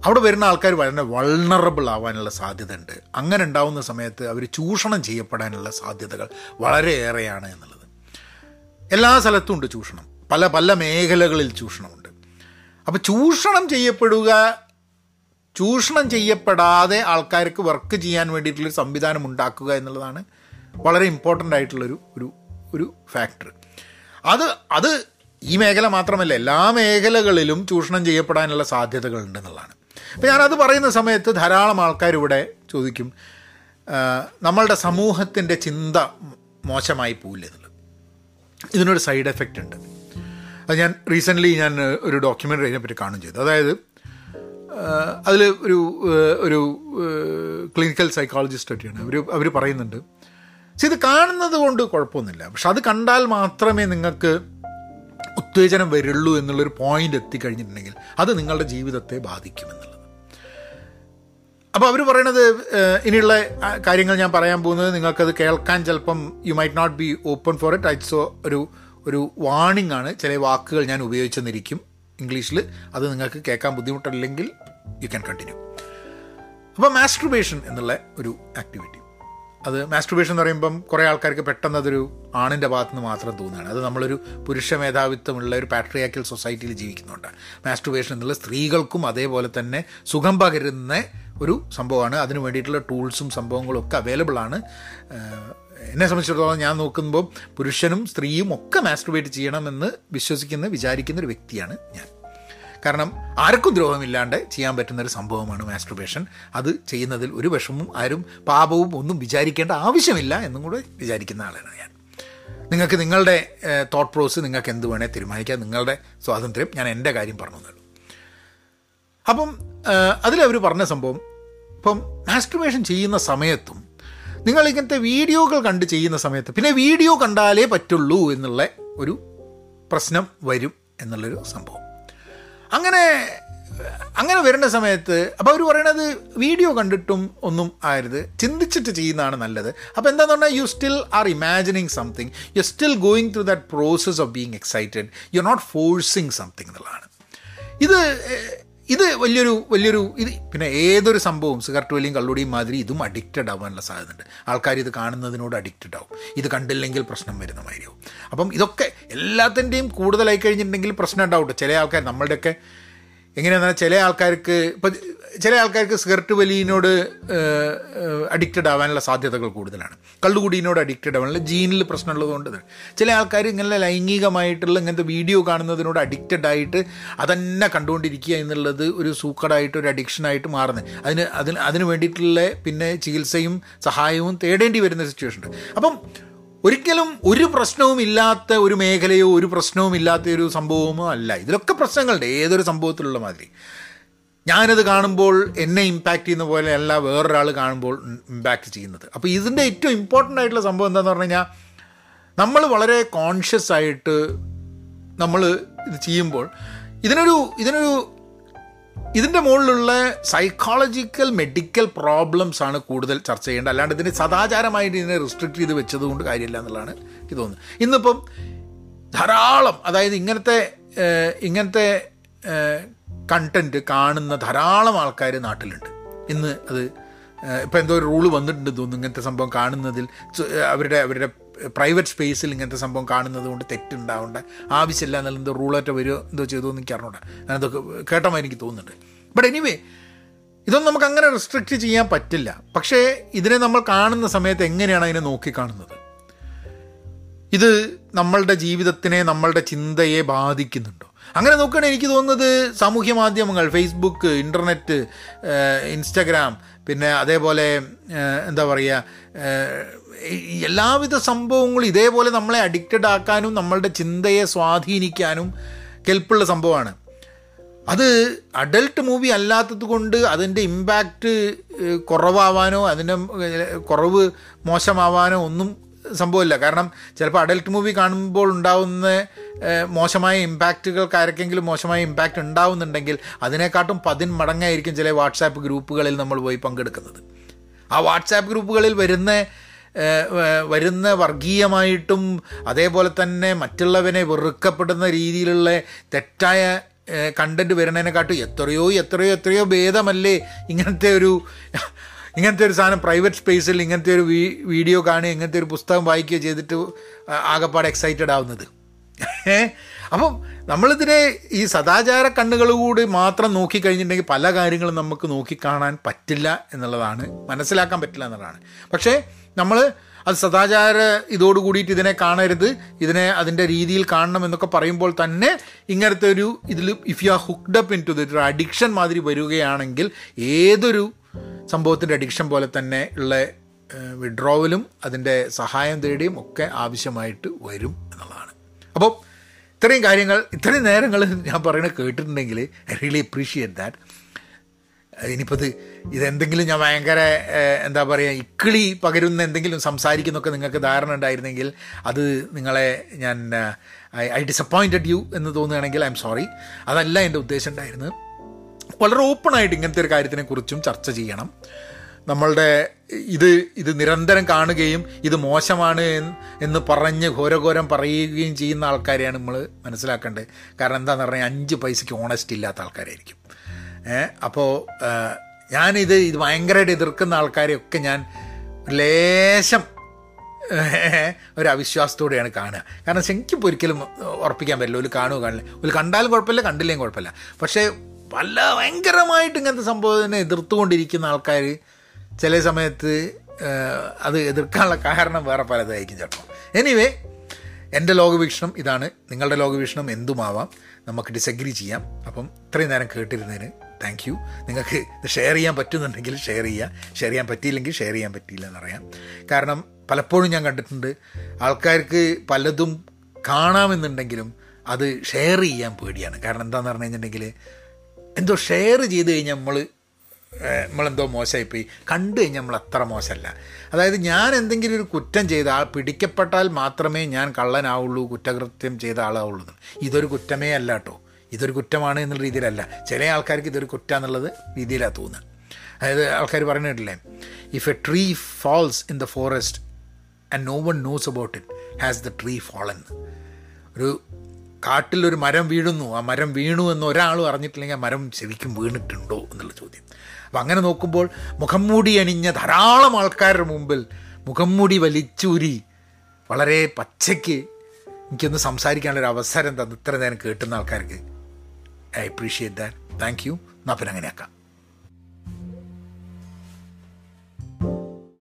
അവിടെ വരുന്ന ആൾക്കാർ വളരെ വൾണറബിൾ ആവാനുള്ള സാധ്യത ഉണ്ട് അങ്ങനെ ഉണ്ടാവുന്ന സമയത്ത് അവർ ചൂഷണം ചെയ്യപ്പെടാനുള്ള സാധ്യതകൾ വളരെയേറെയാണ് എന്നുള്ളത്. എല്ലാ സ്ഥലത്തും ഉണ്ട് ചൂഷണം. പല പല മേഖലകളിൽ ചൂഷണമുണ്ട്. അപ്പോൾ ചൂഷണം ചെയ്യപ്പെടുക ചൂഷണം ചെയ്യപ്പെടാതെ ആൾക്കാർക്ക് വർക്ക് ചെയ്യാൻ വേണ്ടിയിട്ടുള്ളൊരു സംവിധാനം ഉണ്ടാക്കുക എന്നുള്ളതാണ് വളരെ ഇമ്പോർട്ടന്റ് ആയിട്ടുള്ളൊരു ഒരു ഒരു ഫാക്ടർ അത് അത് ഈ മേഖല മാത്രമല്ല എല്ലാ മേഖലകളിലും ചൂഷണം ചെയ്യപ്പെടാനുള്ള സാധ്യതകളുണ്ട് എന്നുള്ളതാണ് അപ്പോൾ ഞാനത് പറയുന്ന സമയത്ത് ധാരാളം ആൾക്കാർ ഇവിടെ ചോദിക്കും നമ്മളുടെ സമൂഹത്തിന്റെ ചിന്ത മോശമായി പോവില്ല എന്നുള്ളത് ഇതിനൊരു സൈഡ് എഫക്റ്റ് ഉണ്ട്. അത് ഞാൻ റീസെന്റ്ലി ഞാൻ ഒരു ഡോക്യുമെന്ററി അതിനെപ്പറ്റി കാണുകയും ചെയ്തു. അതായത് അതിൽ ഒരു ഒരു ക്ലിനിക്കൽ സൈക്കോളജിസ്റ്റ് ഒക്കെയാണ്. അവർ അവർ പറയുന്നുണ്ട് പക്ഷെ ഇത് കാണുന്നത് കൊണ്ട് കുഴപ്പമൊന്നുമില്ല. പക്ഷെ അത് കണ്ടാൽ മാത്രമേ നിങ്ങൾക്ക് ഉത്തേജനം വരുള്ളൂ എന്നുള്ളൊരു പോയിന്റ് എത്തിക്കഴിഞ്ഞിട്ടുണ്ടെങ്കിൽ അത് നിങ്ങളുടെ ജീവിതത്തെ ബാധിക്കുമെന്നുള്ളത്. അപ്പോൾ അവർ പറയണത് ഇനിയുള്ള കാര്യങ്ങൾ ഞാൻ പറയാൻ പോകുന്നത് നിങ്ങൾക്കത് കേൾക്കാൻ ചിലപ്പം you might not be open for it ഐറ്റ്സോ ഒരു ഒരു വാണിംഗ് ആണ്. ചില വാക്കുകൾ ഞാൻ ഉപയോഗിച്ചെന്നിരിക്കും ഇംഗ്ലീഷിൽ. അത് നിങ്ങൾക്ക് കേൾക്കാൻ ബുദ്ധിമുട്ടല്ലെങ്കിൽ യു ക്യാൻ കണ്ടിന്യൂ അപ്പോൾ മാസ്ട്രുബേഷൻ എന്നുള്ള ഒരു ആക്ടിവിറ്റി അത് മാസ്ട്രുബേഷൻ എന്ന് പറയുമ്പം കുറേ ആൾക്കാർക്ക് പെട്ടെന്ന് അതൊരു ആണിന്റെ ഭാഗത്ത് നിന്ന് മാത്രം തോന്നുകയാണ്. അത് നമ്മളൊരു പുരുഷ മേധാവിത്വമുള്ള ഒരു പാട്രിയാക്കൽ സൊസൈറ്റിയിൽ ജീവിക്കുന്നുണ്ട്. മാസ്ട്രുബേഷൻ എന്നുള്ള സ്ത്രീകൾക്കും അതേപോലെ തന്നെ സുഖം പകരുന്ന ഒരു സംഭവമാണ്. അതിന് വേണ്ടിയിട്ടുള്ള ടൂൾസും സംഭവങ്ങളും ഒക്കെ അവൈലബിൾ ആണ്. എന്നെ സംബന്ധിച്ചിടത്തോളം ഞാൻ നോക്കുമ്പോൾ പുരുഷനും സ്ത്രീയും ഒക്കെ മാസ്ട്രുബേറ്റ് ചെയ്യണമെന്ന് വിശ്വസിക്കുന്ന വിചാരിക്കുന്ന ഒരു വ്യക്തിയാണ് ഞാൻ. കാരണം ആർക്കും ദ്രോഹമില്ലാണ്ട് ചെയ്യാൻ പറ്റുന്ന ഒരു സംഭവമാണ് മാസ്റ്റർബേഷൻ അത് ചെയ്യുന്നതിൽ ഒരു വിഷമവും ആരും പാപവും ഒന്നും വിചാരിക്കേണ്ട ആവശ്യമില്ല എന്നും കൂടെ വിചാരിക്കുന്ന ആളാണ് ഞാൻ. നിങ്ങൾക്ക് നിങ്ങളുടെ തോട്ട് പ്രോസ് നിങ്ങൾക്ക് എന്ത് വേണേൽ തീരുമാനിക്കാം. നിങ്ങളുടെ സ്വാതന്ത്ര്യം ഞാൻ എന്റെ കാര്യം പറഞ്ഞു അപ്പം അതിലവർ പറഞ്ഞ സംഭവം ഇപ്പം മാസ്റ്റർബേഷൻ ചെയ്യുന്ന സമയത്തും നിങ്ങൾ ഇങ്ങനത്തെ വീഡിയോകൾ കണ്ട് ചെയ്യുന്ന സമയത്ത് പിന്നെ വീഡിയോ കണ്ടാലേ പറ്റുള്ളൂ എന്നുള്ള ഒരു പ്രശ്നം വരും എന്നുള്ളൊരു സംഭവം. അങ്ങനെ അങ്ങനെ വരുന്ന സമയത്ത് അപ്പോൾ അവർ പറയണത് വീഡിയോ കണ്ടിട്ടും ഒന്നും ആയത് ചിന്തിച്ചിട്ട് ചെയ്യുന്നതാണ് നല്ലത്. അപ്പോൾ എന്താണെന്ന് പറഞ്ഞാൽ you still are imagining something you still going through that process of being excited you are not forcing something എന്നുള്ളതാണ്. ഇത് ഇത് വലിയൊരു വലിയൊരു ഇത് പിന്നെ ഏതൊരു സംഭവവും സിഗരറ്റ് വലിയും കള്ളുടിയും മാതിരി ഇതും അഡിക്റ്റഡ് ആവാനുള്ള സാധ്യതയുണ്ട്. ആൾക്കാർ ഇത് കാണുന്നതിനോട് അഡിക്റ്റഡ് ആവും. ഇത് കണ്ടില്ലെങ്കിൽ പ്രശ്നം വരുന്ന മാതിരിയാവും അപ്പം ഇതൊക്കെ എല്ലാത്തിന്റെയും കൂടുതലായി കഴിഞ്ഞിട്ടുണ്ടെങ്കിൽ പ്രശ്നം ഉണ്ടാവും ചില ആൾക്കാർ നമ്മളുടെയൊക്കെ എങ്ങനെയാണെന്ന് ചില ആൾക്കാർക്ക് ഇപ്പം ചില ആൾക്കാർക്ക് സിഗരറ്റ് വലിയിനോട് അഡിക്റ്റഡ് ആവാനുള്ള സാധ്യതകൾ കൂടുതലാണ്. കള്ളുകുടിയിനോട് അഡിക്റ്റഡ് ആവാനുള്ള ജീനിൽ പ്രശ്നമുള്ളതുകൊണ്ട് ചില ആൾക്കാർ ഇങ്ങനെ ലൈംഗികമായിട്ടുള്ള ഇങ്ങനത്തെ വീഡിയോ കാണുന്നതിനോട് അഡിക്റ്റഡ് ആയിട്ട് അതന്നെ കണ്ടുകൊണ്ടിരിക്കുക എന്നുള്ളത് ഒരു സൂക്കടായിട്ട് ഒരു അഡിക്ഷനായിട്ട് മാറുന്നത്. അതിന് അതിന് അതിന് വേണ്ടിയിട്ടുള്ള പിന്നെ ചികിത്സയും സഹായവും തേടേണ്ടി വരുന്ന സിറ്റുവേഷൻ ഉണ്ട്. അപ്പം ഒരിക്കലും ഒരു പ്രശ്നവും ഇല്ലാത്ത ഒരു മേഖലയോ ഒരു പ്രശ്നവും ഇല്ലാത്ത ഒരു സംഭവമോ അല്ല. ഇതിലൊക്കെ പ്രശ്നങ്ങളുണ്ട്. ഏതൊരു സംഭവത്തിലുള്ള മാതിരി. ഞാനത് കാണുമ്പോൾ എന്നെ ഇമ്പാക്റ്റ് ചെയ്യുന്ന പോലെ അല്ല വേറൊരാൾ കാണുമ്പോൾ ഇമ്പാക്റ്റ് ചെയ്യുന്നത്. അപ്പോൾ ഇതിന്റെ ഏറ്റവും ഇമ്പോർട്ടന്റ് ആയിട്ടുള്ള സംഭവം എന്താണെന്ന് പറഞ്ഞു കഴിഞ്ഞാൽ നമ്മൾ വളരെ കോൺഷ്യസ് ആയിട്ട് നമ്മൾ ഇത് ചെയ്യുമ്പോൾ ഇതിനൊരു ഇതിനൊരു ഇതിന്റെ മുകളിലുള്ള സൈക്കോളജിക്കൽ മെഡിക്കൽ പ്രോബ്ലംസ് ആണ് കൂടുതൽ ചർച്ച ചെയ്യേണ്ടത്. അല്ലാണ്ട് ഇതിന് സദാചാരമായിട്ട് ഇതിനെ റെസ്ട്രിക്റ്റ് ചെയ്ത് വെച്ചതുകൊണ്ട് കാര്യമില്ല എന്നുള്ളതാണ് എനിക്ക് തോന്നുന്നത്. ഇന്നിപ്പം ധാരാളം അതായത് ഇങ്ങനത്തെ ഇങ്ങനത്തെ കണ്ടന്റ് കാണുന്ന ധാരാളം ആൾക്കാർ നാട്ടിലുണ്ട്. ഇന്ന് അത് ഇപ്പോൾ എന്തോ ഒരു റൂൾ വന്നിട്ടുണ്ട് തോന്നുന്നു ഇങ്ങനത്തെ സംഭവം കാണുന്നതിൽ. അവരുടെ അവരുടെ പ്രൈവറ്റ് സ്പേസിൽ ഇങ്ങനത്തെ സംഭവം കാണുന്നത് കൊണ്ട് തെറ്റുണ്ടാവേണ്ട. ആവശ്യമില്ല എന്നുള്ള എന്തോ റൂളായിട്ട് വരുമോ എന്തോ ചെയ്തോ എന്ന് എനിക്ക് അറിഞ്ഞൂടാ. ഞാനതൊക്കെ കേട്ടമായി എനിക്ക് തോന്നുന്നുണ്ട്. ബട്ട് എനിവേ ഇതൊന്നും നമുക്ക് അങ്ങനെ റെസ്ട്രിക്റ്റ് ചെയ്യാൻ പറ്റില്ല. പക്ഷേ ഇതിനെ നമ്മൾ കാണുന്ന സമയത്ത് എങ്ങനെയാണ് അതിനെ നോക്കിക്കാണുന്നത്? ഇത് നമ്മളുടെ ജീവിതത്തിനെ നമ്മളുടെ ചിന്തയെ ബാധിക്കുന്നുണ്ടോ? അങ്ങനെ നോക്കുകയാണെങ്കിൽ എനിക്ക് തോന്നുന്നത് സാമൂഹ്യ മാധ്യമങ്ങൾ ഫേസ്ബുക്ക് ഇന്റർനെറ്റ് ഇൻസ്റ്റഗ്രാം പിന്നെ അതേപോലെ എന്താ പറയുക എല്ലാവിധ സംഭവങ്ങളും ഇതേപോലെ നമ്മളെ അഡിക്റ്റഡ് ആക്കാനും നമ്മളുടെ ചിന്തയെ സ്വാധീനിക്കാനും കെൽപ്പുള്ള സംഭവമാണ്. അത് അഡൽട്ട് മൂവി അല്ലാത്തത് കൊണ്ട് അതിന്റെ ഇമ്പാക്റ്റ് കുറവാവാനോ അതിന്റെ കുറവ് മോശമാവാനോ ഒന്നും സംഭവമില്ല. കാരണം ചിലപ്പോൾ അഡൽട്ട് മൂവി കാണുമ്പോൾ ഉണ്ടാവുന്ന മോശമായ ഇമ്പാക്റ്റുകൾക്ക് ആരൊക്കെങ്കിലും മോശമായ ഇമ്പാക്റ്റ് ഉണ്ടാവുന്നുണ്ടെങ്കിൽ അതിനെക്കാട്ടും പതിന് മടങ്ങായിരിക്കും ചില വാട്സാപ്പ് ഗ്രൂപ്പുകളിൽ നമ്മൾ പോയി പങ്കെടുക്കുന്നത്. ആ വാട്സാപ്പ് ഗ്രൂപ്പുകളിൽ വരുന്ന വരുന്ന വർഗീയമായിട്ടും അതേപോലെ തന്നെ മറ്റുള്ളവനെ വെറുക്കപ്പെടുന്ന രീതിയിലുള്ള തെറ്റായ കണ്ടന്റ് വരുന്നതിനെക്കാട്ടും എത്രയോ എത്രയോ എത്രയോ ഭേദമല്ലേ ഇങ്ങനത്തെ ഒരു ഇങ്ങനത്തെ ഒരു സാധനം പ്രൈവറ്റ് സ്പേസിൽ ഇങ്ങനത്തെ ഒരു വീഡിയോ കാണുക ഇങ്ങനത്തെ ഒരു പുസ്തകം വായിക്കുകയോ ചെയ്തിട്ട് ആകെപ്പാട് എക്സൈറ്റഡ് ആവുന്നത്. അപ്പം നമ്മളിതിനെ ഈ സദാചാര കണ്ണുകളോട് മാത്രം നോക്കിക്കഴിഞ്ഞിട്ടുണ്ടെങ്കിൽ പല കാര്യങ്ങളും നമുക്ക് നോക്കിക്കാണാൻ പറ്റില്ല എന്നുള്ളതാണ്. മനസ്സിലാക്കാൻ പറ്റില്ല എന്നുള്ളതാണ്. പക്ഷേ നമ്മൾ അത് സദാചാര ഇതോട് കൂടിയിട്ട് ഇതിനെ കാണരുത്. ഇതിനെ അതിന്റെ രീതിയിൽ കാണണം എന്നൊക്കെ പറയുമ്പോൾ തന്നെ ഇങ്ങനത്തെ ഒരു ഇതിൽ if you are hooked up in to ഒരു അഡിക്ഷൻ മാതിരി വരികയാണെങ്കിൽ ഏതൊരു സംഭവത്തിന്റെ അഡിക്ഷൻ പോലെ തന്നെ ഉള്ള വിഡ്രോവലും അതിന്റെ സഹായം തേടിയും ഒക്കെ ആവശ്യമായിട്ട് വരും എന്നുള്ളതാണ്. അപ്പോൾ ഇത്രയും കാര്യങ്ങൾ ഇത്രയും നേരങ്ങൾ ഞാൻ പറയുന്നത് കേട്ടിട്ടുണ്ടെങ്കിൽ ഐ റിയലി അപ്രീഷിയേറ്റ് ദാറ്റ് ഇനിയിപ്പോൾ ഇത് ഇതെന്തെങ്കിലും ഞാൻ ഭയങ്കര എന്താ പറയുക ഇക്കിളി പകരുന്ന എന്തെങ്കിലും സംസാരിക്കുന്നൊക്കെ നിങ്ങൾക്ക് ധാരണ ഉണ്ടായിരുന്നെങ്കിൽ അത് നിങ്ങളെ ഞാൻ ഐ ഡിസപ്പോയിന്റഡ് യു എന്ന് തോന്നുകയാണെങ്കിൽ ഐ എം സോറി അതല്ല എന്റെ ഉദ്ദേശം ഉണ്ടായിരുന്നത്. വളരെ ഓപ്പണായിട്ട് ഇങ്ങനത്തെ ഒരു കാര്യത്തിനെക്കുറിച്ചും ചർച്ച ചെയ്യണം. നമ്മളുടെ ഇത് ഇത് നിരന്തരം കാണുകയും ഇത് മോശമാണ് എന്ന് പറഞ്ഞ് ഘോരഘോരം പറയുകയും ചെയ്യുന്ന ആൾക്കാരെയാണ് നമ്മൾ മനസ്സിലാക്കേണ്ടത്. കാരണം എന്താണെന്ന് പറഞ്ഞാൽ അഞ്ച് പൈസയ്ക്ക് ഓണസ്റ്റ് ഇല്ലാത്ത ആൾക്കാരായിരിക്കും. അപ്പോൾ ഞാനിത് ഇത് ഭയങ്കരമായിട്ട് എതിർക്കുന്ന ആൾക്കാരെയൊക്കെ ഞാൻ ലേശം ഒരു അവിശ്വാസത്തോടെയാണ് കാണുക. കാരണം എനിക്കിപ്പോൾ ഒരിക്കലും ഉറപ്പിക്കാൻ പറ്റില്ല. ഒരു കാണുക കാണില്ല. ഒരു കണ്ടാലും കുഴപ്പമില്ല കണ്ടില്ലെങ്കിൽ കുഴപ്പമില്ല. പക്ഷേ പല ഭയങ്കരമായിട്ട് ഇങ്ങനത്തെ സംഭവത്തിനെ എതിർത്തുകൊണ്ടിരിക്കുന്ന ആൾക്കാർ ചില സമയത്ത് അത് എതിർക്കാനുള്ള കാരണം വേറെ പലതായിരിക്കും ചേട്ടോ എനിവേ എന്റെ ലോകവീക്ഷണം ഇതാണ്. നിങ്ങളുടെ ലോകവീക്ഷണം എന്തുമാവാം? നമുക്ക് ഡിസഗ്രി ചെയ്യാം. അപ്പം ഇത്രയും നേരം കേട്ടിരുന്നതിന് താങ്ക് യു നിങ്ങൾക്ക് ഇത് ഷെയർ ചെയ്യാൻ പറ്റുന്നുണ്ടെങ്കിൽ ഷെയർ ചെയ്യുക. ഷെയർ ചെയ്യാൻ പറ്റിയില്ലെങ്കിൽ ഷെയർ ചെയ്യാൻ പറ്റിയില്ല എന്നറിയാം കാരണം പലപ്പോഴും ഞാൻ കണ്ടിട്ടുണ്ട് ആൾക്കാർക്ക് പലതും കാണാമെന്നുണ്ടെങ്കിലും അത് ഷെയർ ചെയ്യാൻ പേടിയാണ്. കാരണം എന്താണെന്ന് പറഞ്ഞു കഴിഞ്ഞിട്ടുണ്ടെങ്കിൽ എന്തോ ഷെയർ ചെയ്ത് കഴിഞ്ഞാൽ നമ്മൾ നമ്മളെന്തോ മോശമായിപ്പോയി കണ്ടു കഴിഞ്ഞാൽ നമ്മൾ അത്ര മോശമല്ല അതായത് ഞാൻ എന്തെങ്കിലും ഒരു കുറ്റം ചെയ്ത ആൾ പിടിക്കപ്പെട്ടാൽ മാത്രമേ ഞാൻ കള്ളനാവുള്ളൂ കുറ്റകൃത്യം ചെയ്ത ആളാവുള്ളൂ ഇതൊരു കുറ്റമേ അല്ല കേട്ടോ ഇതൊരു കുറ്റമാണ് എന്നുള്ള രീതിയിലല്ല. ചില ആൾക്കാർക്ക് ഇതൊരു കുറ്റം എന്നുള്ളത് രീതിയിലാണ് തോന്നുന്നത് അതായത് ആൾക്കാർ പറഞ്ഞിട്ടില്ലേ if a tree falls in the forest and no one knows about it has the tree fallen ഒരു കാട്ടിലൊരു മരം വീഴുന്നു. ആ മരം വീണു എന്ന് ഒരാളും അറിഞ്ഞിട്ടില്ലെങ്കിൽ ആ മരം ശരിക്കും വീണിട്ടുണ്ടോ എന്നുള്ള ചോദ്യം. അപ്പം അങ്ങനെ നോക്കുമ്പോൾ മുഖം മൂടി അണിഞ്ഞ ധാരാളം ആൾക്കാരുടെ മുമ്പിൽ മുഖം മൂടി വലിച്ചൂരി വളരെ പച്ചയ്ക്ക് എനിക്കൊന്ന് സംസാരിക്കാനുള്ളൊരു അവസരം തന്നു ഇത്ര നേരം കേട്ടുന്ന ആൾക്കാർക്ക്. I appreciate that thank you എന്നാൽ പിന്നെ അങ്ങനെയാക്കാം.